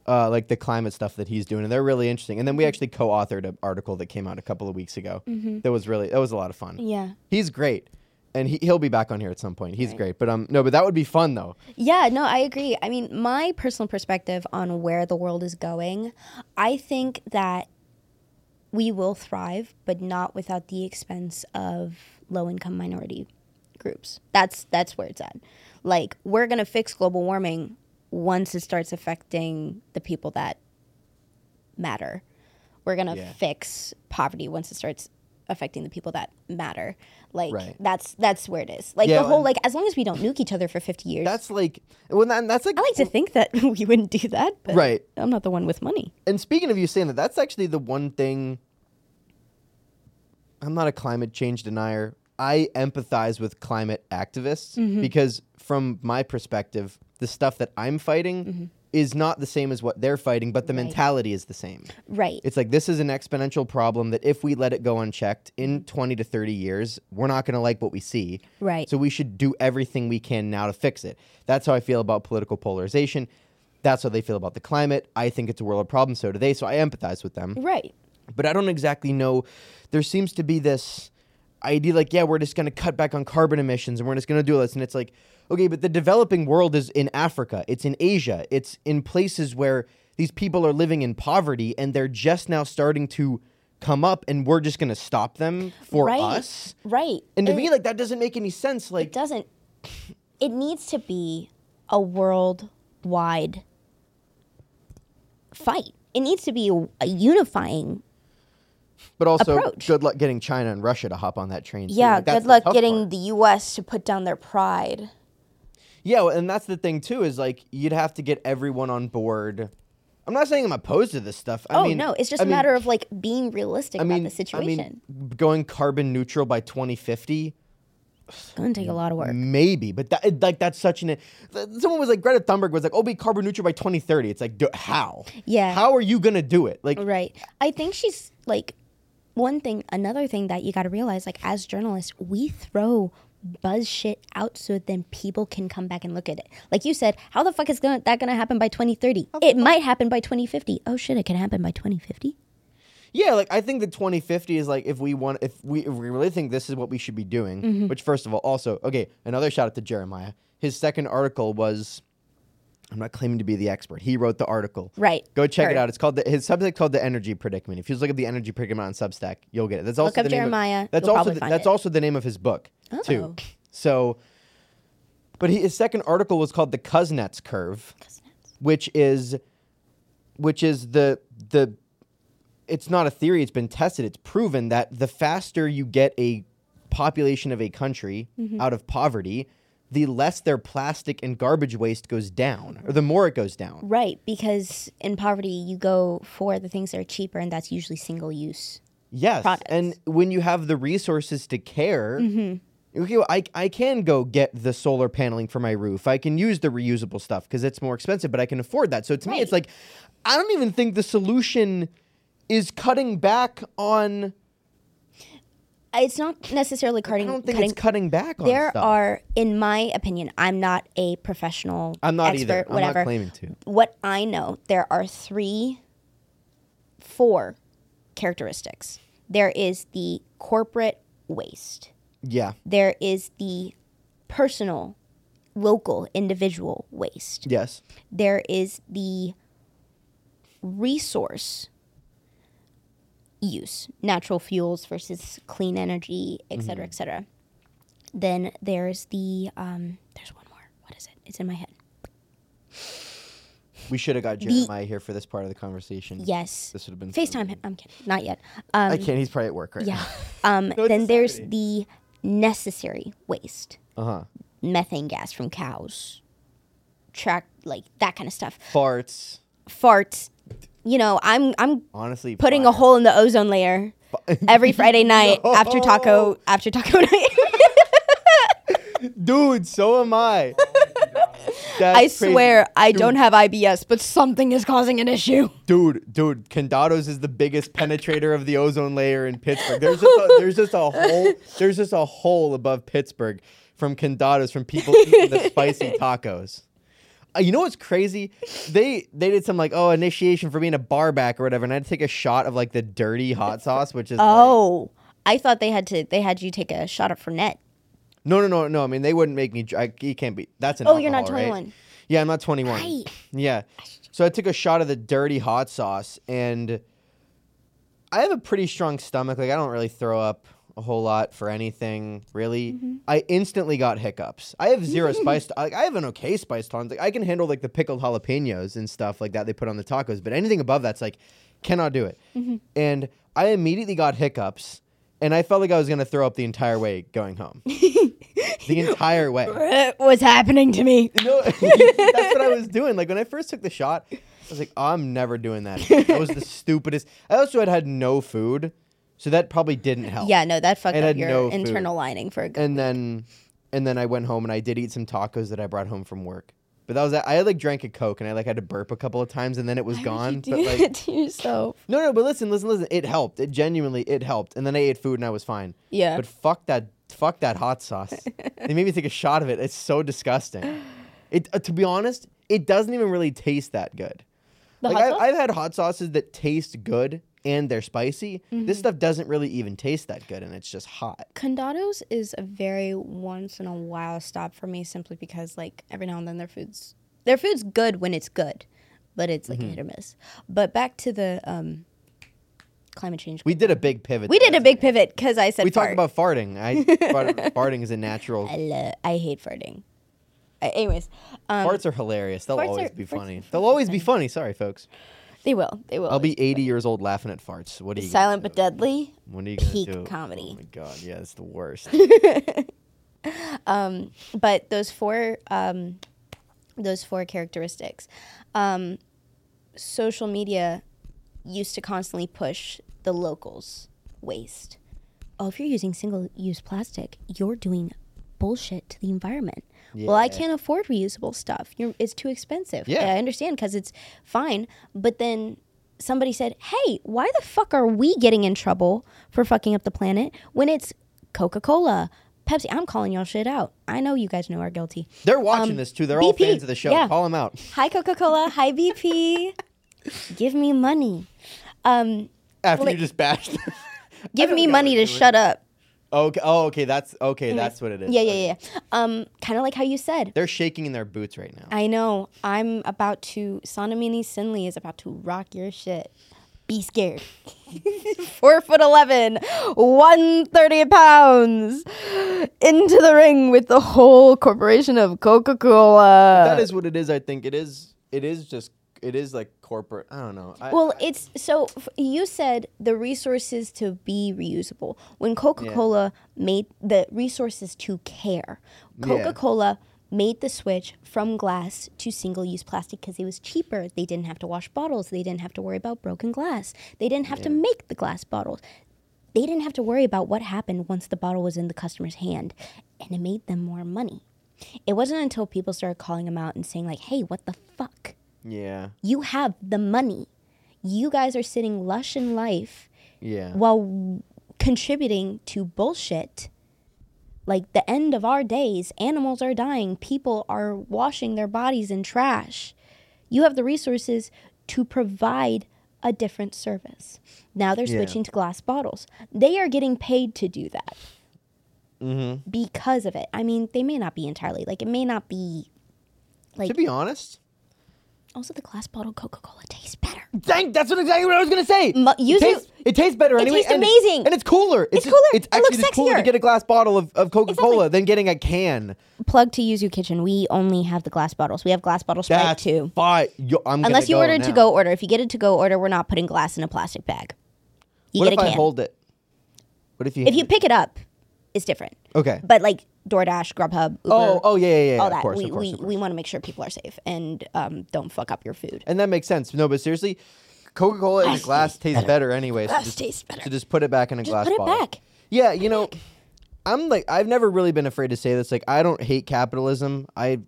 uh, like the climate stuff that he's doing, and they're really interesting. And then we actually co-authored an article that came out a couple of weeks ago. That was really that was a lot of fun. Yeah. He's great, and he he'll be back on here at some point. He's great, but um, no, but that would be fun though. Yeah, no, I agree. I mean, my personal perspective on where the world is going, I think that we will thrive, but not without the expense of low income minority groups. That's that's where it's at. Like we're gonna fix global warming once it starts affecting the people that matter. We're gonna Yeah. fix poverty once it starts affecting the people that matter. Like Right. that's that's where it is. Like Yeah, the whole like as long as we don't nuke each other for fifty years. That's like, well, that, that's like, I like to think that we wouldn't do that, but Right. I'm not the one with money. and speaking of you saying that, that's actually the one thing. I'm not a climate change denier. I empathize with climate activists Mm-hmm. because, from my perspective, the stuff that I'm fighting is not the same as what they're fighting, but the Mm-hmm. Right. mentality is the same. Right. It's like this is an exponential problem that if we let it go unchecked in 20 to 30 years, we're not going to like what we see. Right. So we should do everything we can now to fix it. That's how I feel about political polarization. That's how they feel about the climate. I think it's a world problem. So do they. So I empathize with them. right. But I don't exactly know. There seems to be this idea like, yeah, we're just going to cut back on carbon emissions and we're just going to do this. And it's like, okay, but the developing world is in Africa, it's in Asia, it's in places where these people are living in poverty and they're just now starting to come up and we're just going to stop them for right. us. Right. And to It- me, like, that doesn't make any sense. Like It doesn't it needs to be a worldwide fight it needs to be a, a unifying but also, approach. good luck getting China and Russia to hop on that train. yeah Like, good luck getting part. the us to put down their pride Yeah, well, and that's the thing too is like you'd have to get everyone on board. I'm not saying I'm opposed to this stuff. I oh mean, no it's just I a mean- matter of like being realistic I mean, about the situation I mean, going carbon neutral by 2050, it's gonna take a lot of work maybe, but that like that's such an. Someone was like Greta Thunberg was like, "Oh, be carbon neutral by 2030." It's like, do, how? Yeah. How are you gonna do it? Like, right i think she's like one thing another thing that you got to realize like as journalists we throw buzz shit out so then people can come back and look at it. Like you said how the fuck is gonna, that gonna happen by 2030 it might happen by 2050 oh shit it can happen by 2050 Yeah, like I think the 2050 is like if we want if we if we really think this is what we should be doing, Mm-hmm. which first of all also, okay, another shout out to Jeremiah. His second article was I'm not claiming to be the expert. He wrote the article. Right. Go check it Heard. out. It's called the, his Substack called the energy predicament. If you just look at the energy predicament on Substack, you'll get it. That's also Look up the name of- Jeremiah. that's You'll also probably the, find that's it. also the name of his book too. Oh. So, but he, his second article was called the Kuznets curve which is which is the the it's not a theory it's been tested it's proven that the faster you get a population of a country Mm-hmm. out of poverty the less their plastic and garbage waste goes down or the more it goes down Right, because in poverty you go for the things that are cheaper, and that's usually single use. yes products. and when you have the resources to care Mm-hmm. okay, well, I, I can go get the solar paneling for my roof i can use the reusable stuff because it's more expensive but i can afford that so to me it's like i don't even think the solution is cutting back on It's not necessarily cutting. I don't think cutting it's cutting back on there stuff. are, in my opinion, I'm not a professional. I'm not expert, either. I'm Whatever. not claiming to. What I know, there are three, four characteristics. There is the corporate waste. Yeah. There is the personal, local, individual waste. Yes. there is the resource use natural fuels versus clean energy et cetera et cetera. Then there's the um, there's one more. What is it? It's in my head. We should have got Jeremiah here for this part of the conversation. yes. This would have been facetime him. i'm kidding. Not yet. Um, I can't. He's probably at work right yeah. um, it's then there's the necessary waste. Uh huh. methane gas from cows track like that kind of stuff. Farts. farts you know i'm i'm Honestly, putting a hole in the ozone layer every Friday night after taco after taco night. Dude, so am I. That's I crazy. swear I Dude, don't have IBS, but something is causing an issue. Dude, dude, Condados is the biggest penetrator of the ozone layer in Pittsburgh. There's just a, there's just a hole. There's just a hole above Pittsburgh from Condados from people eating the spicy tacos. Uh, you know what's crazy? They they did some like oh initiation for being a bar back or whatever, and I had to take a shot of like the dirty hot sauce, which is like, Oh, I thought they had to they had you take a shot of Fernet. no no no no. I mean they wouldn't make me. I, you can't be. That's an. Oh, you're not alcohol, right? 21. Yeah, I'm not 21. Right. Yeah. So I took a shot of the dirty hot sauce and I have a pretty strong stomach. Like I don't really throw up a whole lot for anything really. Mm-hmm. I instantly got hiccups. I have zero spice. Like I have an okay spice tolerance. Like I can handle like the pickled jalapenos and stuff like that they put on the tacos, but anything above that's like cannot do it. Mm-hmm. And I immediately got hiccups, and I felt like I was gonna throw up the entire way going home. the entire way. What's happening to me? No, that's what I was doing. Like when I first took the shot, I was like, oh, I'm never doing that. That was the stupidest. I also had had no food, so that probably didn't help. Yeah, no, that fucked And up had your no food. internal lining for a good. And then, and then I went home and I did eat some tacos that I brought home from work. But that was I like drank a coke and I like had to burp a couple of times and then it was gone. Do But like it to yourself. no, no. But listen, listen, listen. It helped. It genuinely it helped. And then I ate food and I was fine. Yeah. But fuck that, fuck that hot sauce. they made me take a shot of it. It's so disgusting. It uh, to be honest, it doesn't even really taste that good. The like hot I, sauce? I've had hot sauces that taste good and they're spicy. Mm-hmm. This stuff doesn't really even taste that good, and it's just hot. Condados is a very once in a while stop for me simply because like every now and then their food's their food's good when it's good, but it's Mm-hmm. like a hit or miss. But back to the um, climate change. We did a big pivot. We did a big pivot because I said We talked about farting. I fart, farting is a natural. I, lo- I hate farting. Uh, anyways, um, Farts are hilarious. They'll always are- be funny. They'll always be funny. Sorry, folks. They will. They will. I'll be 80 years old laughing at farts. What are you? silent but deadly. What are you gonna peak do? comedy. Oh my god, yeah, it's the worst. but those four um, those four characteristics um, social media used to constantly push the locals waste oh if you're using single use plastic you're doing bullshit to the environment well i can't afford reusable stuff you're, it's too expensive Yeah. I understand because it's fine but then somebody said hey why the fuck are we getting in trouble for fucking up the planet when it's coca-cola pepsi i'm calling y'all shit out i know you guys know are guilty They're watching Um, this too. They're all BP, fans of the show. yeah. Call them out. hi coca-cola hi bp give me money um After Well, you just bashed. them. Give me money to shut up Okay. Oh, okay. That's okay. Anyways, That's what it is. yeah yeah Okay. yeah um kind of like how you said They're shaking in their boots right now. I know. I'm about to. Sandami Sinley is about to rock your shit. Be scared. Four foot eleven, one thirty pounds, into the ring with the whole corporation of Coca Cola. that is what it is. I think it is. It is just. It is like corporate. I don't know. I, Well, it's so f- you said the resources to be reusable. When Coca Cola made the resources to care, Coca Cola made the switch from glass to single use plastic because it was cheaper. They didn't have to wash bottles, they didn't have to worry about broken glass, they didn't have to make the glass bottles. They didn't have to worry about what happened once the bottle was in the customer's hand, and it made them more money. It wasn't until people started calling them out and saying, like, hey, what the fuck? Yeah. You have the money. You guys are sitting lush in life Yeah. while contributing to bullshit. Like the end of our days, animals are dying, people are washing their bodies in trash. You have the resources to provide a different service. Now they're Yeah. switching to glass bottles. They are getting paid to do that mm-hmm. because of it. I mean, they may not be entirely like it may not be like To be honest, also the glass bottle Coca-Cola tastes better. dang, that's what exactly what I was gonna say. Mu- use it, it- tastes, it tastes better it anyway. tastes and amazing. and it's cooler. It's, It's cooler. It's It looks just cooler to get a glass bottle of, of Coca Cola Exactly. than getting a can. Plug to Yuzu Kitchen. We only have the glass bottles. We have glass bottle Sprite That's too. fine. Yo, I'm Unless you order a to go order. If you get a to go order, we're not putting glass in a plastic bag. You What get if a I can. I hold it? What if you? if you pick it up, it's different. okay. But like DoorDash, Grubhub, Uber, Oh, oh yeah, yeah, yeah. all of that. course, we of course, we, of course. we want to make sure people are safe and um, don't fuck up your food. and that makes sense. No, but seriously, Coca Cola in a glass tastes better anyway. So Glass just, tastes better. So just put it back in a Just glass put it bottle. back. Yeah, you know, I'm like I've never really been afraid to say this. Like I don't hate capitalism. I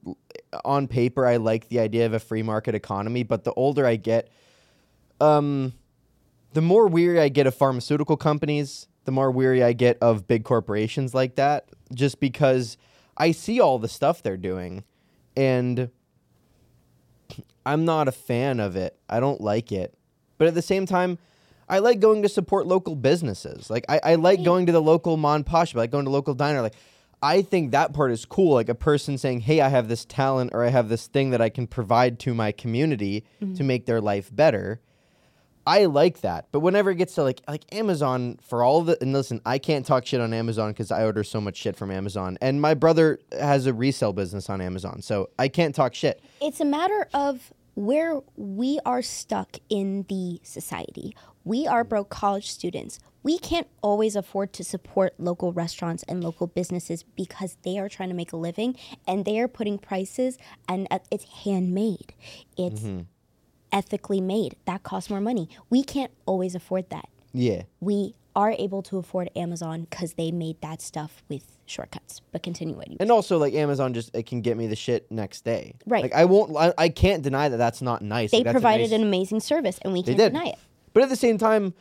on paper I like the idea of a free market economy, but the older I get, um the more weary I get of pharmaceutical companies, the more weary I get of big corporations like that just because I see all the stuff they're doing and I'm not a fan of it. I don't like it. But at the same time, I like going to support local businesses. Like I, I like going to the local mon posh, I like going to local diner. Like I think that part is cool. Like a person saying, "Hey, I have this talent or I have this thing that I can provide to my community to mm-hmm. make their life better." I like that. But whenever it gets to like like Amazon for all the and listen, I can't talk shit on Amazon because I order so much shit from Amazon, and my brother has a resale business on Amazon, so I can't talk shit. it's a matter of where we are stuck in the society. We are broke college students. We can't always afford to support local restaurants and local businesses because they are trying to make a living and they are putting prices and uh, it's handmade. It's ethically made. That costs more money. We can't always afford that. Yeah. We are able to afford Amazon because they made that stuff with shortcuts. But continue you And also, like Amazon, just it can get me the shit next day. Right. Like I won't. I, I can't deny that that's not nice. they Like, provided nice- an amazing service and we can't did. deny it. But at the same time,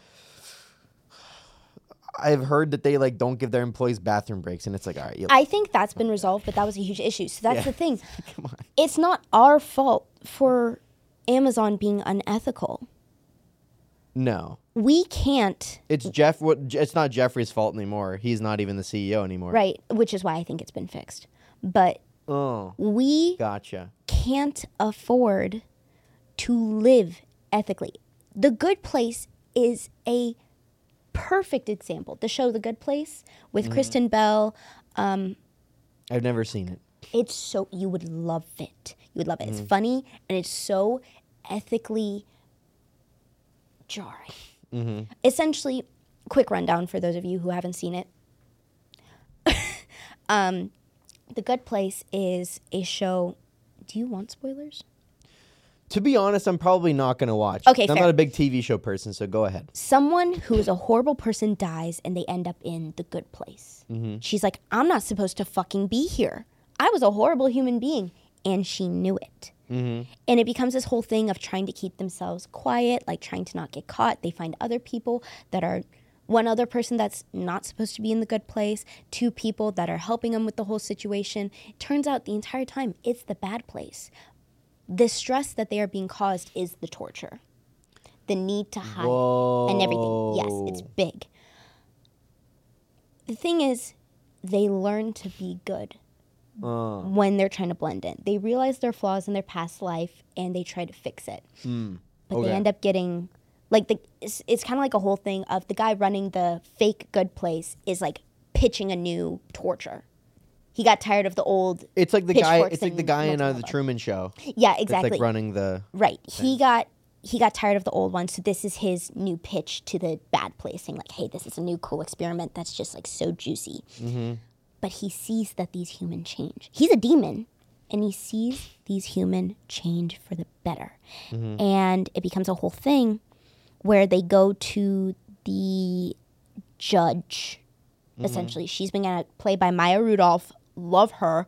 I've heard that they like don't give their employees bathroom breaks, and it's like, all right, I think that's been resolved, but that was a huge issue. So that's Yeah. the thing. come on. It's not our fault for Amazon being unethical. No, We can't, it's Jeff. What? It's not Jeffrey's fault anymore. He's not even the CEO anymore. right? Which is why I think it's been fixed. But Oh, we gotcha. can't afford to live ethically. The Good Place is a perfect example. The show The Good Place with Mm-hmm. Kristen Bell. I've never seen it. It's so you would love it. You would love it. It's Mm-hmm. funny and it's so ethically jarring. Mm-hmm. Essentially, quick rundown for those of you who haven't seen it. um, the Good Place is a show. Do you want spoilers? To be honest, I'm probably not gonna watch. Okay, I'm fair. not a big TV show person, so go ahead. Someone who is a horrible person dies and they end up in the good place. She's like, I'm not supposed to fucking be here. I was a horrible human being. And she knew it. Mm-hmm. And it becomes this whole thing of trying to keep themselves quiet, like trying to not get caught. They find other people that are one other person that's not supposed to be in the good place, two people that are helping them with the whole situation. It Turns out the entire time it's the bad place. The stress that they are being caused is the torture, the need to hide, and everything. Yes, it's big. The thing is, they learn to be good Uh, when they're trying to blend in. They realize their flaws in their past life and they try to fix it. But Hmm. okay. they end up getting like the it's, it's kind of like a whole thing of the guy running the fake good place is like pitching a new torture. He got tired of the old it's like the guy. It's like the guy in uh, the. Truman Show. Yeah, exactly. like running the. Right. He got he got tired of the old one, so this is his new pitch to the bad place, saying like, "Hey, this is a new cool experiment that's just like so juicy." But he sees that these humans change. He's a demon, and he sees these human change for the better, and it becomes a whole thing where they go to the judge. Essentially, she's been uh, played by Maya Rudolph. Love her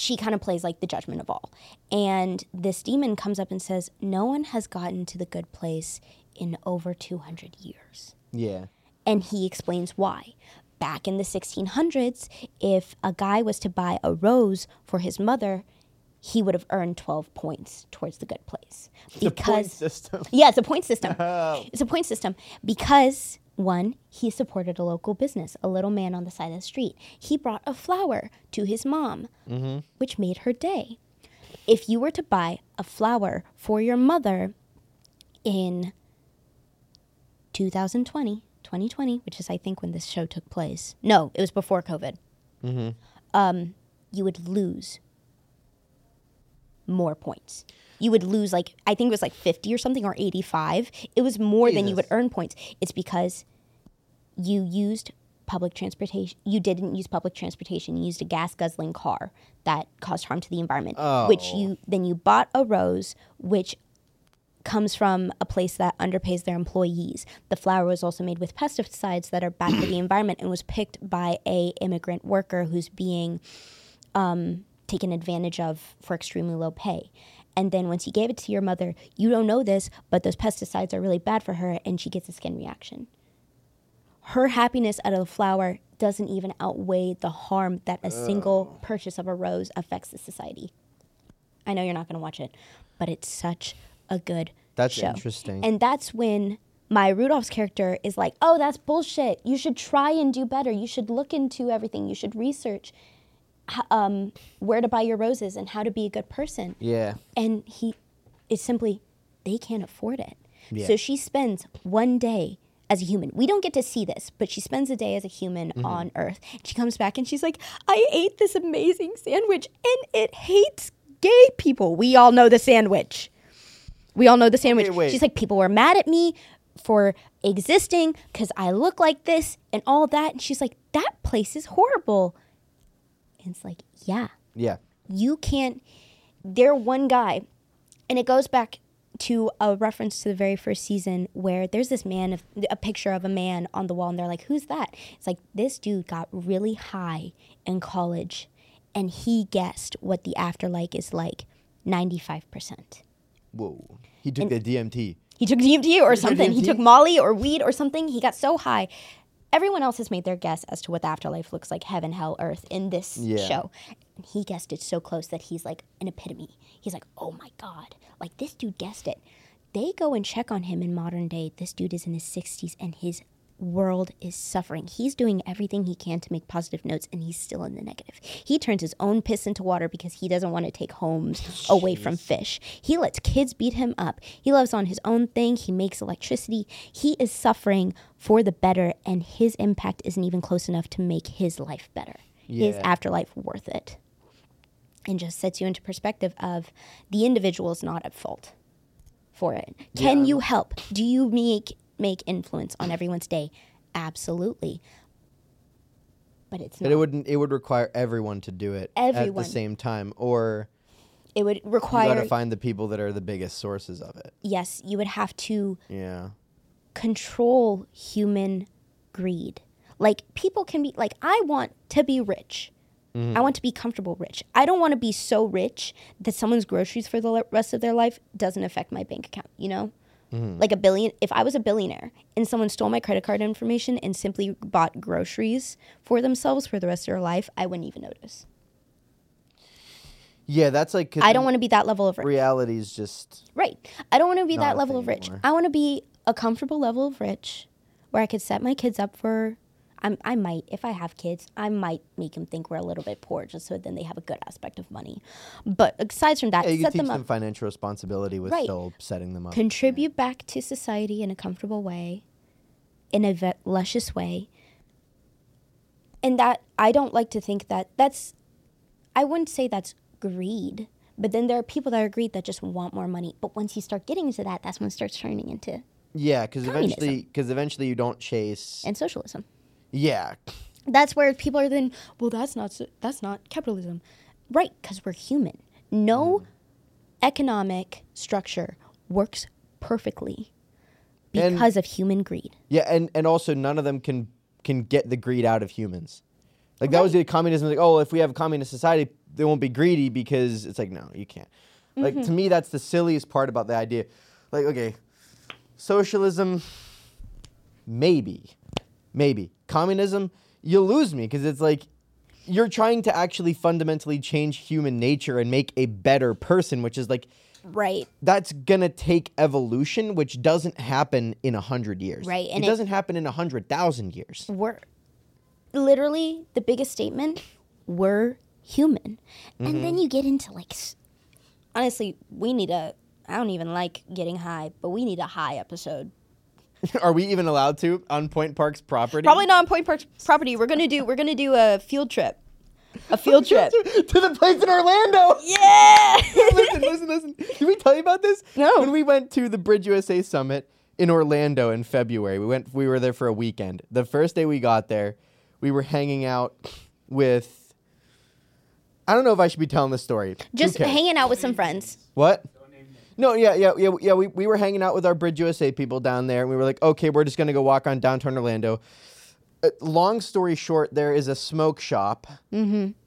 she kind of plays like the judgment of all. And this demon comes up and says, No one has gotten to the good place in over 200 years. Yeah. And he explains why. Back in the 1600s, if a guy was to buy a rose for his mother, he would have earned 12 points towards the good place. System. Yeah, it's a point system. It's a point system because one, he supported a local business, a little man on the side of the street. He brought a flower to his mom, which made her day. If you were to buy a flower for your mother in 2020, 2020, which is I think when this show took place. No, it was before COVID. Um, you would lose more points. You would lose like I think it was like 50 or something or 85. It was more than you would earn points. It's because you used public transportation. You didn't use public transportation. You used a gas guzzling car that caused harm to the environment. Which Oh. you then you bought a rose which comes from a place that underpays their employees. The flower was also made with pesticides that are bad for the environment and was picked by a immigrant worker who's being um, taken advantage of for extremely low pay. And then once you gave it to your mother, you don't know this, but those pesticides are really bad for her, and she gets a skin reaction. Her happiness out of the flower doesn't even outweigh the harm that a single purchase of a rose affects the society. I know you're not going to watch it, but it's such a good That's show. interesting. And that's when Maya Rudolph's character is like, "Oh, that's bullshit. You should try and do better. You should look into everything. You should research um, where to buy your roses and how to be a good person." Yeah. And he, it's simply, they can't afford it. Yeah. So she spends one day as a human. We don't get to see this, but she spends a day as a human Mm-hmm. on Earth. She comes back and she's like, I ate this amazing sandwich and it hates gay people. We all know the sandwich. We all know the sandwich. Okay, wait. She's like, people were mad at me for existing because I look like this and all that. And she's like, that place is horrible. And it's like, yeah, Yeah. you can't. They're one guy, and it goes back to a reference to the very first season where there's this man, of, a picture of a man on the wall, and they're like, "Who's that?" It's like this dude got really high in college, and he guessed what the afterlife is like, ninety five percent. Whoa. He took the DMT. He took DMT or something. He took Molly or weed or something. He got so high. Everyone else has made their guess as to what the afterlife looks like, heaven, hell, earth, in this Yeah. show. And he guessed it so close that he's like an epitome. He's like, oh my God. Like this dude guessed it. They go and check on him in modern day. This dude is in his 60s and his world is suffering. He's doing everything he can to make positive notes and he's still in the negative. He turns his own piss into water because he doesn't want to take homes away from fish. He lets kids beat him up. He loves on his own thing. He makes electricity. He is suffering for the better and his impact isn't even close enough to make his life better. His afterlife worth it. And just sets you into perspective of the individual is not at fault for it. Can Yeah. you help? Do you make make influence on everyone's day? Absolutely. But it's But it wouldn't it would require everyone to do it at the same time. Or it would require you require gotta find the people that are the biggest sources of it. yes, you would have to Yeah. control human greed. Like people can be like I want to be rich. Mm-hmm. I want to be comfortable rich. I don't want to be so rich that someone's groceries for the le- rest of their life doesn't affect my bank account, you know? Mm-hmm. Like a billion if I was a billionaire and someone stole my credit card information and simply bought groceries for themselves for the rest of their life, I wouldn't even notice. Yeah, that's like. I don't want to be that level of rich. reality is just Right. I don't want to be that level of rich. anymore. I want to be a comfortable level of rich where I could set my kids up for. I'm, I might, if I have kids, I might make them think we're a little bit poor just so then they have a good aspect of money. But aside from that, yeah, you set teach them them, financial responsibility with Right. still setting them up. contribute back to society in a comfortable way, in a ve- luscious way. And that, I don't like to think that that's, I wouldn't say that's greed. But then there are people that are greed that just want more money. But once you start getting into that, that's when it starts turning into yeah, because eventually, because eventually you don't chase. and socialism. Yeah, That's where people are then, well, that's not that's not capitalism, right? Because we're human. No economic structure works perfectly And- because of human greed. yeah, and and also none of them can can get the greed out of humans. Like that was the communism. Like, oh, if we have a communist society, they won't be greedy because it's like, no, you can't. Like Mm-hmm. to me, that's the silliest part about the idea. Like, okay, socialism, maybe, maybe communism, you lose me because it's like you're trying to actually fundamentally change human nature and make a better person, which is like Right. that's gonna take evolution, which doesn't happen in a hundred years. Right, and it, it- doesn't happen in a hundred thousand years. We're literally the biggest statement. We're human, and Mm-hmm. then you get into like, honestly, we need a. I don't even like getting high, but we need a high episode. Are we even allowed to on Point Park's property? Probably not on Point Park's property. We're gonna do. We're gonna do a field trip. A field trip. to the place in Orlando. yeah. listen, listen, listen. Did we tell you about this? No. When we went to the Bridge USA Summit in Orlando in February, we went. We were there for a weekend. The first day we got there, we were hanging out with. I don't know if I should be telling this story. Just hanging out with some friends. What? No, yeah, yeah, yeah, yeah. We, we were hanging out with our Bridge USA people down there, and we were like, okay, we're just gonna go walk on downtown Orlando. Uh, long story short, there is a smoke shop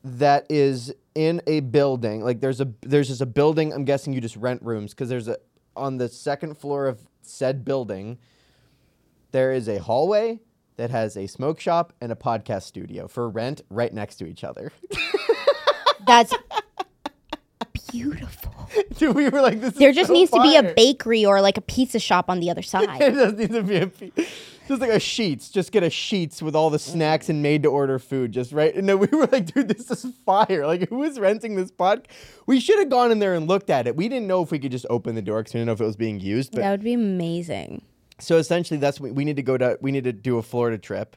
that is in a building. Like there's a there's just a building. I'm guessing you just rent rooms because there's a on the second floor of said building. There is a hallway that has a smoke shop and a podcast studio for rent right next to each other. That's beautiful. Dude, we were like, this. There just so needs to be a bakery or like a pizza shop on the other side. it does need to be a. just like a Sheetz. Just get a Sheetz with all the snacks and made to order food. Just right. And then we were like, dude, this is fire. Like, who is renting this pod? We should have gone in there and looked at it. We didn't know if we could just open the door because we didn't know if it was being used. But that would be amazing. so essentially, that's what we need to go to. We need to do a Florida trip.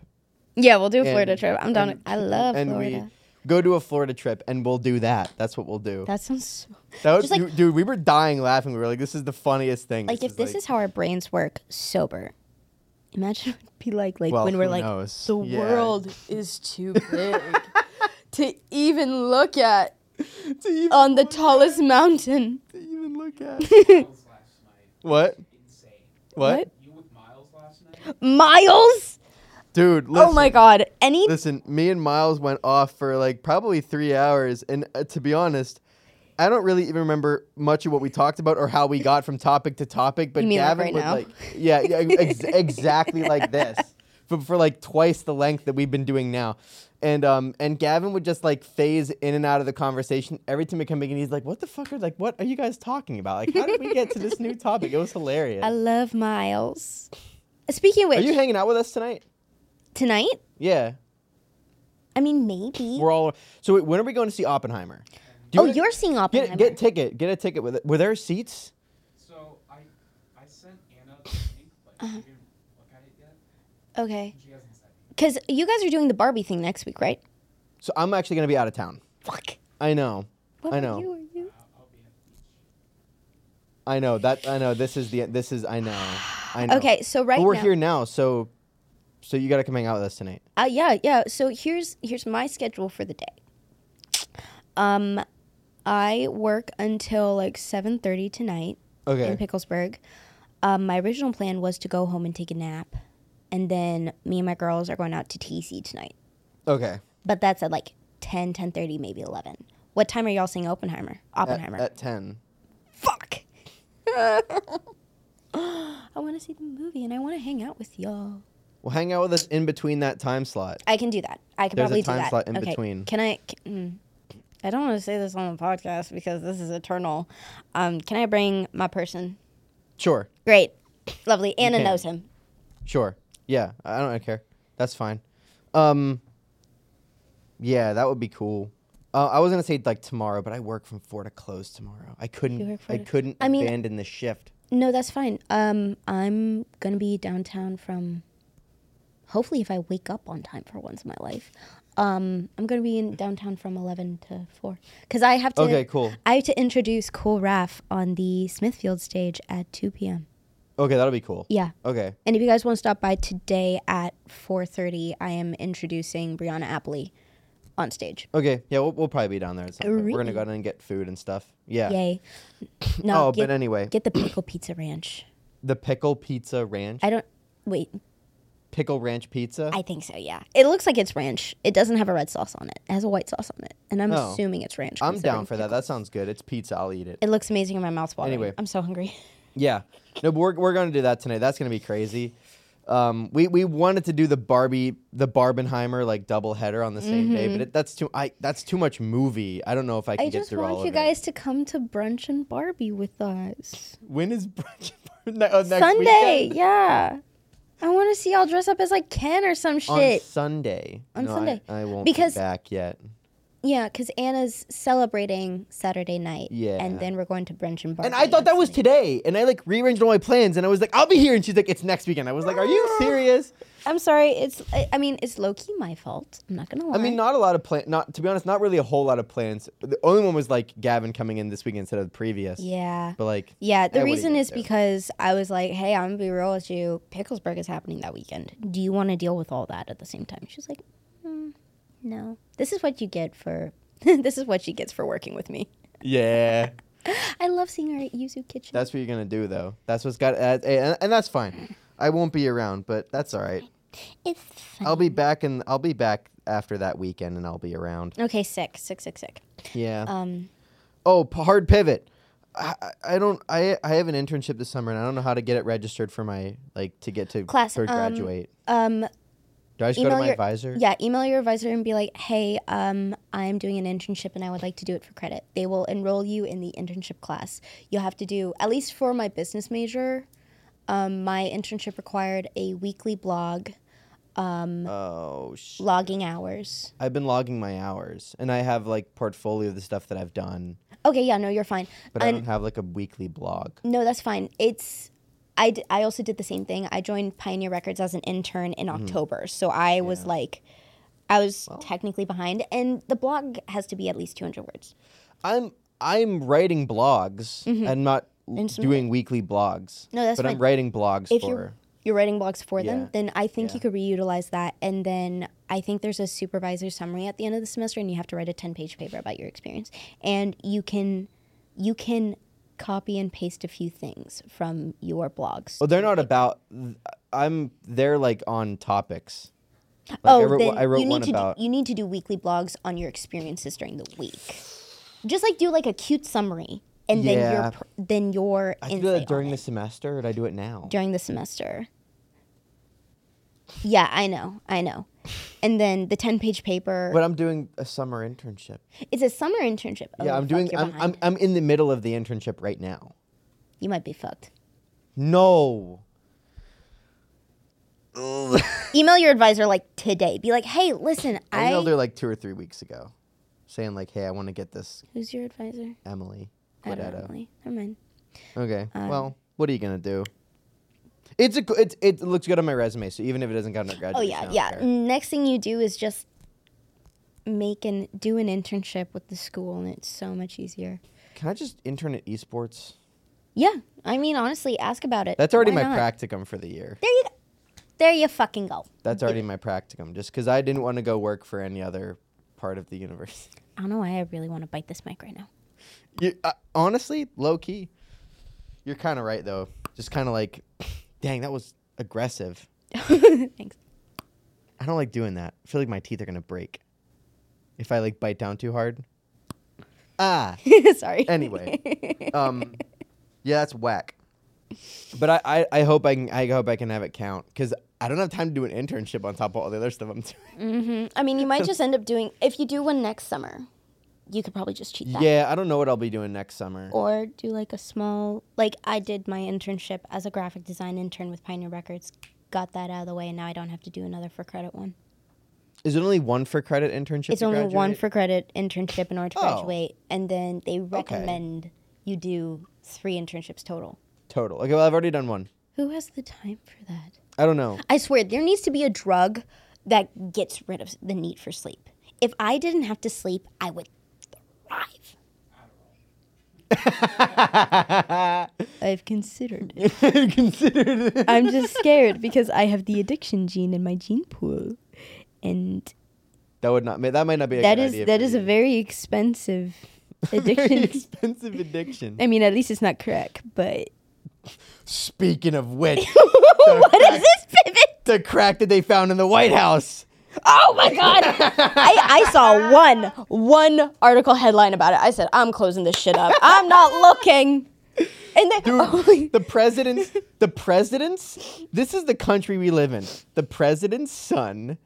Yeah, we'll do a And- Florida trip. I'm down. and- I love and Florida. we go to a Florida trip and we'll do that. That's what we'll do. that sounds so, That was, just like- dude, dude, we were dying laughing. We were like, this is the funniest thing. like if this like- is how our brains work sober. Imagine what it'd be like like Well, when we're who like knows? the Yeah. world is too big to even look at to even, on the tallest mountain. to even look at. Miles last night. what? What? What? You with Miles last night? Miles? Dude, listen, oh my god. Any Listen, me and Miles went off for like probably three hours, and uh, to be honest, I don't really even remember much of what we talked about or how we got from topic to topic. But You mean like Gavin right would now? like, yeah, yeah ex- exactly like this, for, for like twice the length that we've been doing now. And um and Gavin would just like phase in and out of the conversation every time we come back, and he's like, "What the fuck are like? What are you guys talking about? Like, how did we get to this new topic? It was hilarious." I love Miles. Speaking of Are you hanging out with us tonight? Tonight? Yeah, I mean, maybe. we're all. So wait, when are we going to see Oppenheimer? Do oh, wanna- you're seeing Oppenheimer. Get get ticket. Get a ticket with it. Were there seats? So I I sent Anna the link, but Uh-huh. she didn't look at it yet. okay. She hasn't said anything. Because you guys are doing the Barbie thing next week, right? So I'm actually gonna be out of town. Fuck. I know. What I know. You, are you? I'll, I'll be at the beach. I know that. I know. This is the. This is. I know. I know. Okay, so right But we're now, here now, so so you got to come hang out with us tonight. Uh, yeah, yeah. So here's here's my schedule for the day. Um, I work until like seven thirty tonight Okay. in Picklesburgh. Um, my original plan was to go home and take a nap, and then me and my girls are going out to TC tonight. Okay. But that's at like 10, 10.30, maybe eleven. What time are y'all seeing Oppenheimer? At, Oppenheimer. at ten. Fuck. I want to see the movie and I want to hang out with y'all. Well, hang out with us in between that time slot. I can do that. I can There's a probably time do that. slot in okay. between. Can I? Can, mm, I don't want to say this on the podcast because this is eternal. Um, can I bring my person? Sure. Great, lovely. Anna knows him. Sure. Yeah. I don't care. That's fine. Um. Yeah, that would be cool. Uh, I was gonna say like tomorrow, but I work from four to close tomorrow. I couldn't. I couldn't I mean- abandon the shift. No, that's fine. Um, I'm gonna be downtown from. Hopefully, if I wake up on time for once in my life, um, I'm gonna be in downtown from eleven to four because I have to. Okay, cool. I have to introduce Cool Raf on the Smithfield stage at two p.m. Okay, that'll be cool. Yeah. Okay. And if you guys want to stop by today at 4:30, I am introducing Brianna Appley on stage. Okay. Yeah, we'll, we'll probably be down there. At some point. We're gonna go down and get food and stuff. Yeah. Yay. No, oh, get, but anyway, get the pickle pizza ranch. the pickle pizza ranch. I don't wait, pickle ranch pizza. I think so, yeah. It looks like it's ranch. It doesn't have a red sauce on it. It has a white sauce on it. And I'm Oh. assuming it's ranch. I'm considering down for that. pickles. That sounds good. It's pizza. I'll eat it. It looks amazing in my mouth watering. Anyway. I'm so hungry. Yeah. No, but we're, we're going to do that tonight. That's going to be crazy. Um, we, we wanted to do the Barbie, the Barbenheimer like double header on the same day, but it, that's too I that's too much movie. I don't know if I can Mm-hmm. I get just through all want of you it. guys to come to brunch and Barbie with us. When is brunch? Ne- oh, next Sunday, weekend? yeah. I want to see y'all dress up as like Ken or some shit. On. Sunday. On No, I- Sunday. I, won't Because- be back yet. Yeah, because Anna's celebrating Saturday night. Yeah. And then we're going to brunch and Barbie. And I thought that was today, and I like rearranged all my plans, and I was like, "I'll be here," and she's like, "It's next weekend." I was like, "Are you serious?" I'm sorry. It's. I, I mean, it's low key my fault. I'm not gonna lie. I mean, not a lot of plan. Not to be honest, not really a whole lot of plans. The only one was like Gavin coming in this week instead of the previous. Yeah. But like, Yeah. The Eh, what are you reason is do? because I was like, "Hey, I'm gonna be real with you. Picklesburgh is happening that weekend. Do you want to deal with all that at the same time?" She's like, mm, "No. This is what you get for. this is what she gets for working with me. yeah, I love seeing her at Yuzu Kitchen. that's what you're gonna do though. That's what's got, uh, and, and that's fine. I won't be around, but that's all right. it's fun. I'll be back, and I'll be back after that weekend, and I'll be around. okay. Sick. Sick. Sick. Sick. Yeah. Um. Oh, p- hard pivot. I, I- don't. I I have an internship this summer, and I don't know how to get it registered for my like to get to Class, for um, graduate. Um. Do I just go to email my your- advisor? Yeah, email your advisor and be like, "Hey, um, I'm doing an internship and I would like to do it for credit." They will enroll you in the internship class. You'll have to do at least for my business major. Um, my internship required a weekly blog, Oh, sh- logging hours. I've been logging my hours, and I have like portfolio of the stuff that I've done, Okay, yeah, no, you're fine. but I don't have like a weekly blog. No, that's fine. It's I, d- I also did the same thing. I joined Pioneer Records as an intern in Mm-hmm. October. So I was like I was technically behind and the blog has to be at least 200 words. I'm I'm writing blogs. I'm not Mm-hmm. And some- doing weekly blogs. No, that's but I'm writing blogs If for. you're you're writing blogs for Yeah. them, then I think Yeah. you could reutilize that and then I think there's a supervisor summary at the end of the semester and you have to write a 10-page paper about your experience and you can you can copy and paste a few things from your blogs. Well, they're not about. I'm. They're like on topics. Like, oh, I wrote, then I wrote you need one to about. do, you need to do weekly blogs on your experiences during the week. Just like do like a cute summary, and then your then your I do that during the semester, or did I do it now? during the semester. Yeah, I know, I know. And then the ten page paper. But I'm doing a summer internship. it's a summer internship. Oh, yeah, I'm fuck, doing. you're I'm, I'm behind. I'm in the middle of the internship right now. you might be fucked. No. Email your advisor like today. Be like, hey, listen, I I. emailed her like two or three weeks ago, saying like, "Hey, I want to get this Who's your advisor? Emily I don't know. Guideto." Emily. Never mind. Okay. Um, well, what are you gonna do? It's a it's it looks good on my resume, so even if it doesn't count on Oh graduation, I yeah, yeah. care. Next thing you do is just make an do an internship with the school, and it's so much easier. Can I just intern at esports? Yeah, I mean honestly, ask about it. That's already Why my not? practicum for the year. There you go. There you fucking go. That's already my practicum, just because I didn't want to go work for any other part of the universe. I don't know why I really want to bite this mic right now. You, uh, honestly, low key, you're kind of right though. Just kind of like, dang, that was aggressive. Thanks. I don't like doing that. I feel like my teeth are gonna break if I like bite down too hard. Ah. Sorry. Anyway, um, yeah, that's whack. But I, I, I hope I can I hope I can have it count because I don't have time to do an internship on top of all the other stuff I'm doing. Mm-hmm. I mean, you might just end up doing if you do one next summer. You could probably just cheat that. Yeah, I don't know what I'll be doing next summer. Or do like a small like I did my internship as a graphic design intern with Pioneer Records. Got that out of the way, and now I don't have to do another for credit one. Is it only one for credit internship? It's to only one for credit internship in order to Oh. graduate, and then they recommend you do three internships total. total. Okay, well I've already done one. Who has the time for that? I don't know. I swear, there needs to be a drug that gets rid of the need for sleep. If I didn't have to sleep, I would thrive. I've considered it. Considered. it. I'm just scared because I have the addiction gene in my gene pool. And That would not. That might not be. A that good is idea that for a very expensive Very addiction. expensive addiction. I mean, at least it's not crack, but Speaking of which, what is this pivot? the crack that they found in the White House. Oh my god! I, I saw one one article headline about it. I said, I'm closing this shit up. I'm not looking. And then oh the president's the president's this is the country we live in. The president's son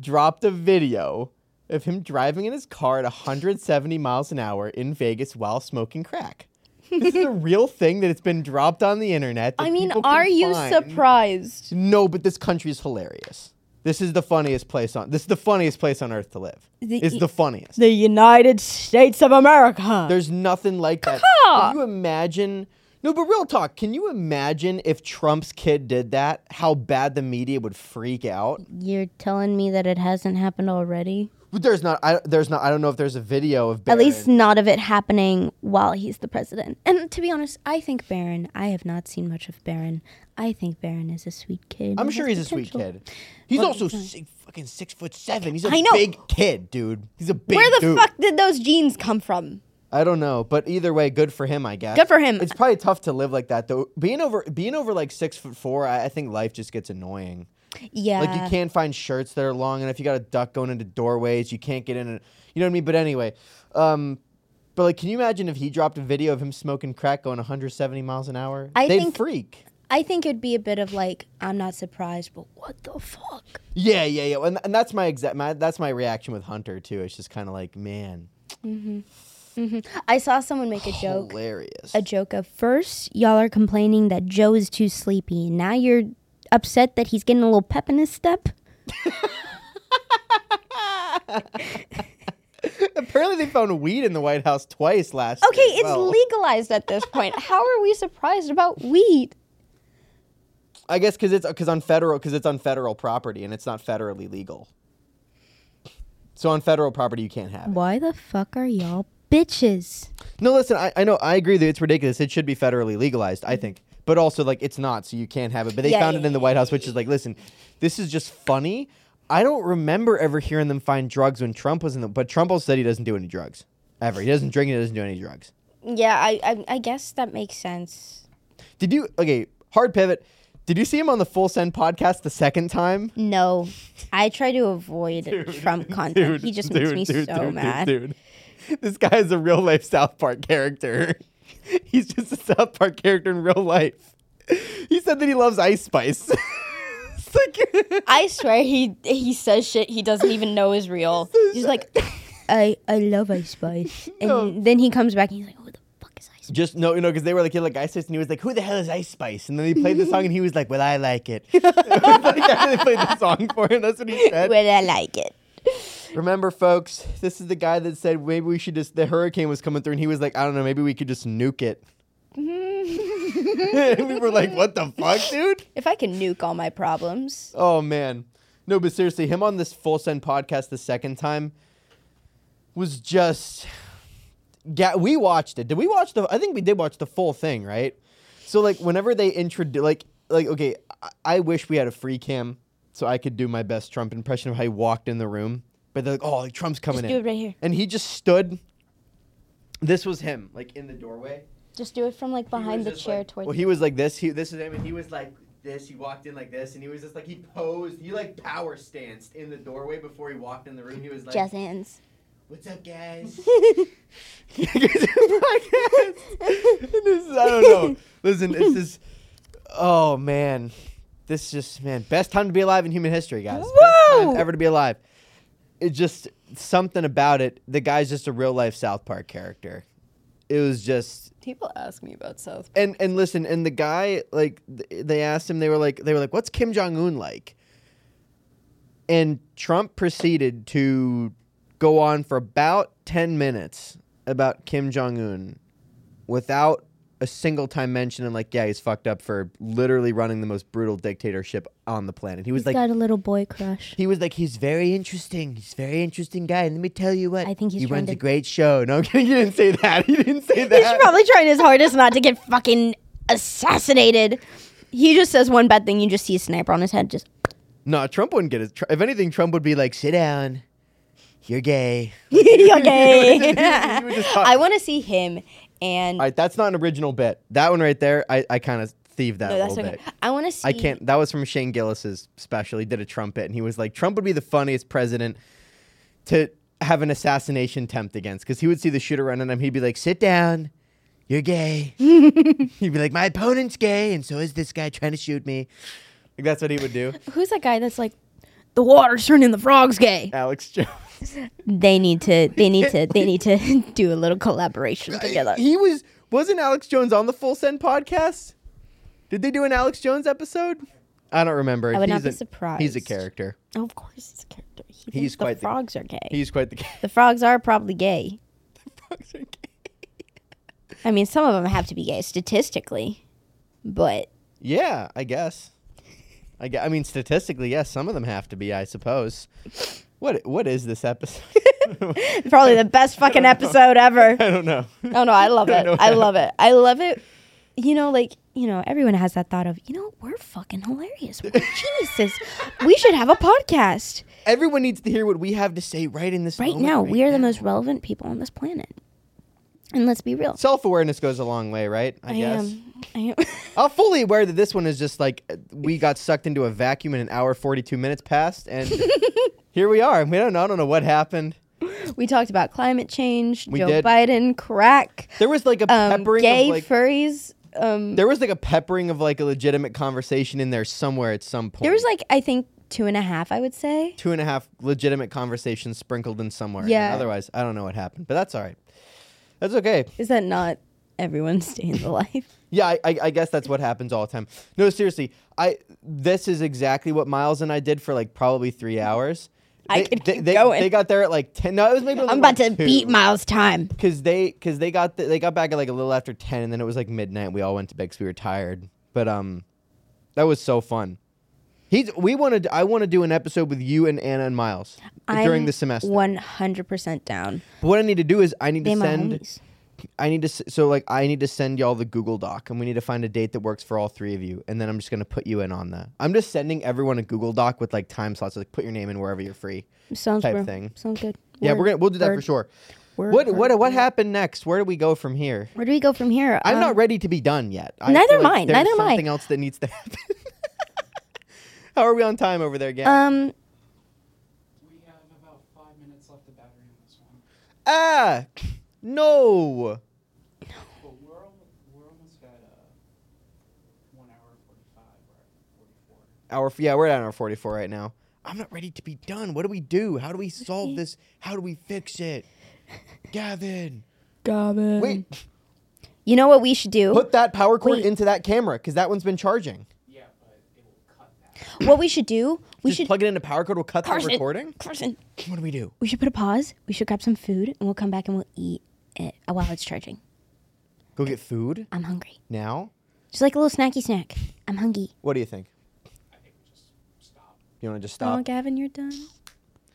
dropped a video of him driving in his car at 170 miles an hour in Vegas while smoking crack. This is a real thing that it's been dropped on the internet. I mean, are you find. surprised? No, but this country is hilarious. This is the funniest place on this is the funniest place on earth to live. The- it's the funniest. The United States of America. There's nothing like that. Can you imagine? No, but real talk. Can you imagine if Trump's kid did that? How bad the media would freak out. You're telling me that it hasn't happened already? But there's not. I, there's not. I don't know if there's a video of. At least not of it happening while he's the president. And to be honest, I think Barron. I have not seen much of Barron. I think Barron is a sweet kid. I'm sure he's a sweet kid. He's Well, also he's six, fucking six foot seven. He's a big kid, dude. He's a big. Where the dude. fuck did those jeans come from? I don't know, but either way, good for him, I guess. Good for him. It's probably tough to live like that though. Being over, being over like six foot four, I, I think life just gets annoying. Yeah. Like you can't find shirts that are long enough. You got to duck going into doorways. You can't get in. And, you know what I mean? But anyway, um, but like, can you imagine if he dropped a video of him smoking crack going 170 miles an hour? I They'd think- freak. I think it'd be a bit of like, I'm not surprised, but what the fuck? Yeah, yeah, yeah. And, and that's my exact. My, that's my reaction with Hunter too. It's just kind of like, man. Mm-hmm. Mm-hmm. I saw someone make a joke. Hilarious. A joke of first, y'all are complaining that Joe is too sleepy. Now you're upset that he's getting a little pep in his step. Apparently, they found weed in the White House twice last. Okay, it's well. legalized at this point. How are we surprised about weed? I guess because it's because on federal because it's on federal property and it's not federally legal. So on federal property, you can't have it. Why the fuck are y'all bitches? No, listen, I, I know I agree that it's ridiculous. It should be federally legalized, I think. But also, like, it's not, so you can't have it. But they Yeah, found yeah, it in the White House, which is like, listen, this is just funny. I don't remember ever hearing them find drugs when Trump was in the. But Trump also said he doesn't do any drugs ever. He doesn't drink. And he doesn't do any drugs. Yeah, I, I I guess that makes sense. Did you? Okay, hard pivot. Did you see him on the Full Send podcast the second time? No, I try to avoid Trump content. he just makes me so mad. Dude, this guy is a real life South Park character. He's just a South Park character in real life. He said that he loves Ice Spice. Like- I swear he he says shit he doesn't even know is real. He's like, I I love Ice Spice, and No. then he comes back and he's like, who the fuck is Ice Spice? just no, you know, because they were like, he like Ice Spice, and he was like, "Who the hell is Ice Spice?" And then he played the song, and he was like, "Well, I like it." Like after they played the song for him. That's what he said. Well, I like it. Remember, folks, this is the guy that said maybe we should just. The hurricane was coming through, and he was like, "I don't know, maybe we could just nuke it." And we were like, "What the fuck, dude?" If I can nuke all my problems, Oh man, no, but seriously, him on this full send podcast the second time was just. We watched it. Did we watch the? I think we did watch the full thing, right? So like, whenever they introduce, like, like okay, I, I wish we had a free cam so I could do my best Trump impression of how he walked in the room. But they're like, oh, like, Trump's coming just in, do it right here. and he just stood. This was him, like in the doorway. Just do it from like behind the chair like- towards. Well, he was like this. He this is him, and he was like this. He walked in like this, and he was just like he posed. He like power stanced in the doorway before he walked in the room. He was like, jazz hands. "What's up, guys?" This is- I don't know. Listen, it's just. Oh man, this is just man best time to be alive in human history, guys. Best time ever to be alive. It just something about it. The guy's just a real life South Park character. It was just People ask me about South. and and listen, and the guy like th- they asked him, they were like, they were like, "What's Kim Jong Un like?" And Trump proceeded to go on for about ten minutes about Kim Jong Un, without a single time mentioning like, yeah, he's fucked up for literally running the most brutal dictatorship on the planet. He was He's like, got a little boy crush. he was like, he's very interesting. He's a very interesting guy. And let me tell you what, I think he's he runs to- a great show. No. He didn't say that. He didn't say that. He's probably trying his hardest not to get fucking assassinated. He just says one bad thing, you just see a sniper on his head. Just No, Trump wouldn't get it. If anything, Trump would be like, "Sit down, you're gay." okay. He would just I want to see him and All right, that's not an original bit. That one right there, I, I kind of thieved that no, a that's little okay. bit. I want to see. I can't. That was from Shane Gillis's special. He did a trumpet, and he was like, "Trump would be the funniest president to have an assassination attempt against," because he would see the shooter running him. He'd be like, "Sit down, you're gay." He'd be like, "My opponent's gay, and so is this guy trying to shoot me." Like that's what he would do. Who's that guy that's like, the water's turning the frogs gay? Alex Jones. They need to. They need to. They need to do a little collaboration together. He was wasn't Alex Jones on the Full Send podcast? Did they do an Alex Jones episode? I don't remember. I would not He's be a- surprised. He's a character. Oh, of course, he's a character. He He's thinks quite the the- frogs are gay. He's quite the the frogs are probably gay. The frogs are gay. I mean, some of them have to be gay statistically, but Yeah, I guess. I, I mean, statistically, yes, some of them have to be, I suppose. What What is this episode? probably the best fucking episode ever. I don't know. Oh no, I love it. I love it. I love it. You know, like you know, everyone has that thought of, you know, we're fucking hilarious. We're geniuses. we should have a podcast Everyone needs to hear what we have to say right in this right now. right we are the most relevant people on this planet. And let's be real. Self awareness goes a long way, right? I, I guess. am. I am. I'm fully aware that this one is just like uh, we got sucked into a vacuum and an hour 42 minutes passed, and here we are. We don't know. I don't know what happened. we talked about climate change, We Joe did. Biden, crack, There was like a um, peppering gay of like furries. Um, there was like a peppering of like a legitimate conversation in there somewhere at some point. there was like I think two and a half. I would say. two and a half legitimate conversations sprinkled in somewhere. Yeah. Otherwise, I don't know what happened, but that's all right. That's okay. Is that not everyone's day in the life? Yeah, I, I, I guess that's what happens all the time. No, seriously, I this is exactly what Miles and I did for like probably three hours. I They- could they, keep they, going. They got there at like ten. No, it was maybe. I'm about to beat Miles' time. because they because they got the, they got back at like a little after ten, and then it was like midnight. We all went to bed because we were tired. But um, that was so fun. He's we wanted I want to do an episode with you and Anna and Miles during I'm the semester. 100% down. But what I need to do is I need They to send homies. I need to so like I need to send y'all the Google Doc, and we need to find a date that works for all three of you, and then I'm just gonna put you in on that. I'm just sending everyone a Google Doc with like time slots, like put your name in wherever you're free. Sounds type bro. thing. Sounds good. Yeah, Word, we're gonna we'll do that for sure. word, What word, what what happened next? Where do we go from here? Where do we go from here? I'm Um, not ready to be done yet. I neither feel am like I, There's neither am I. something else that needs to happen. How are we on time over there, Gavin? Um, We have about five minutes left of battery on this one. ah, no. But we're, al- we're almost at uh, 1 hour 45. We're at 44. Hour yeah, we're at hour 44 right now. I'm not ready to be done. What do we do? How do we solve this? How do we fix it? Gavin. Gavin. Wait, You know what we should do? put that power cord Wait. into that camera because that one's been charging. Yeah, but it will cut that. what we should do? We Just should. plug it into power cord. We'll cut Carson, the recording. Carson, What do we do? we should put a pause. We should grab some food, and we'll come back and we'll eat it while it's charging. Go get food I'm hungry. now. Just like a little snacky snack. I'm hungry. What do you think? I think we just stop. You want to just stop? Oh. Gavin, you're done.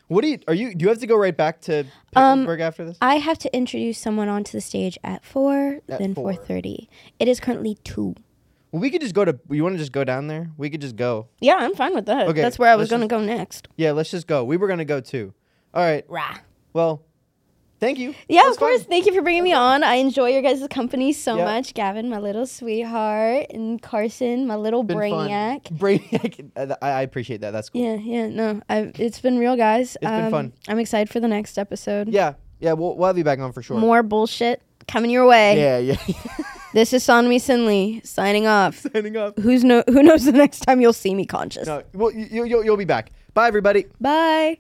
What do you? Are you? Do you have to go right back to Um, Pittsburgh after this? I have to introduce someone onto the stage at four, At then four. four thirty. It is currently two. Well, we could just go to. You want to just go down there? We could just go. Yeah, I'm fine with that. Okay, That's where I was let's gonna go next. Yeah, let's just go. We were gonna go too. All right. Rah. Well, thank you. Yeah, of course. fun. Thank you for bringing me on. I enjoy your guys' company so Yeah. much. Gavin, my little sweetheart, and Carson, my little Been fun. brainiac. Brainiac. uh, I, I appreciate that. That's cool. Yeah, yeah, no, I've, it's been real, guys. It's been fun. I'm excited for the next episode. Yeah. Yeah. We'll, we'll have you back on for sure. More bullshit coming your way. Yeah. Yeah. This is Sandami Sinley signing off. Signing up. Who's no? Who knows the next time you'll see me conscious? No. Well, you, you, you'll, you'll be back. Bye, everybody. Bye.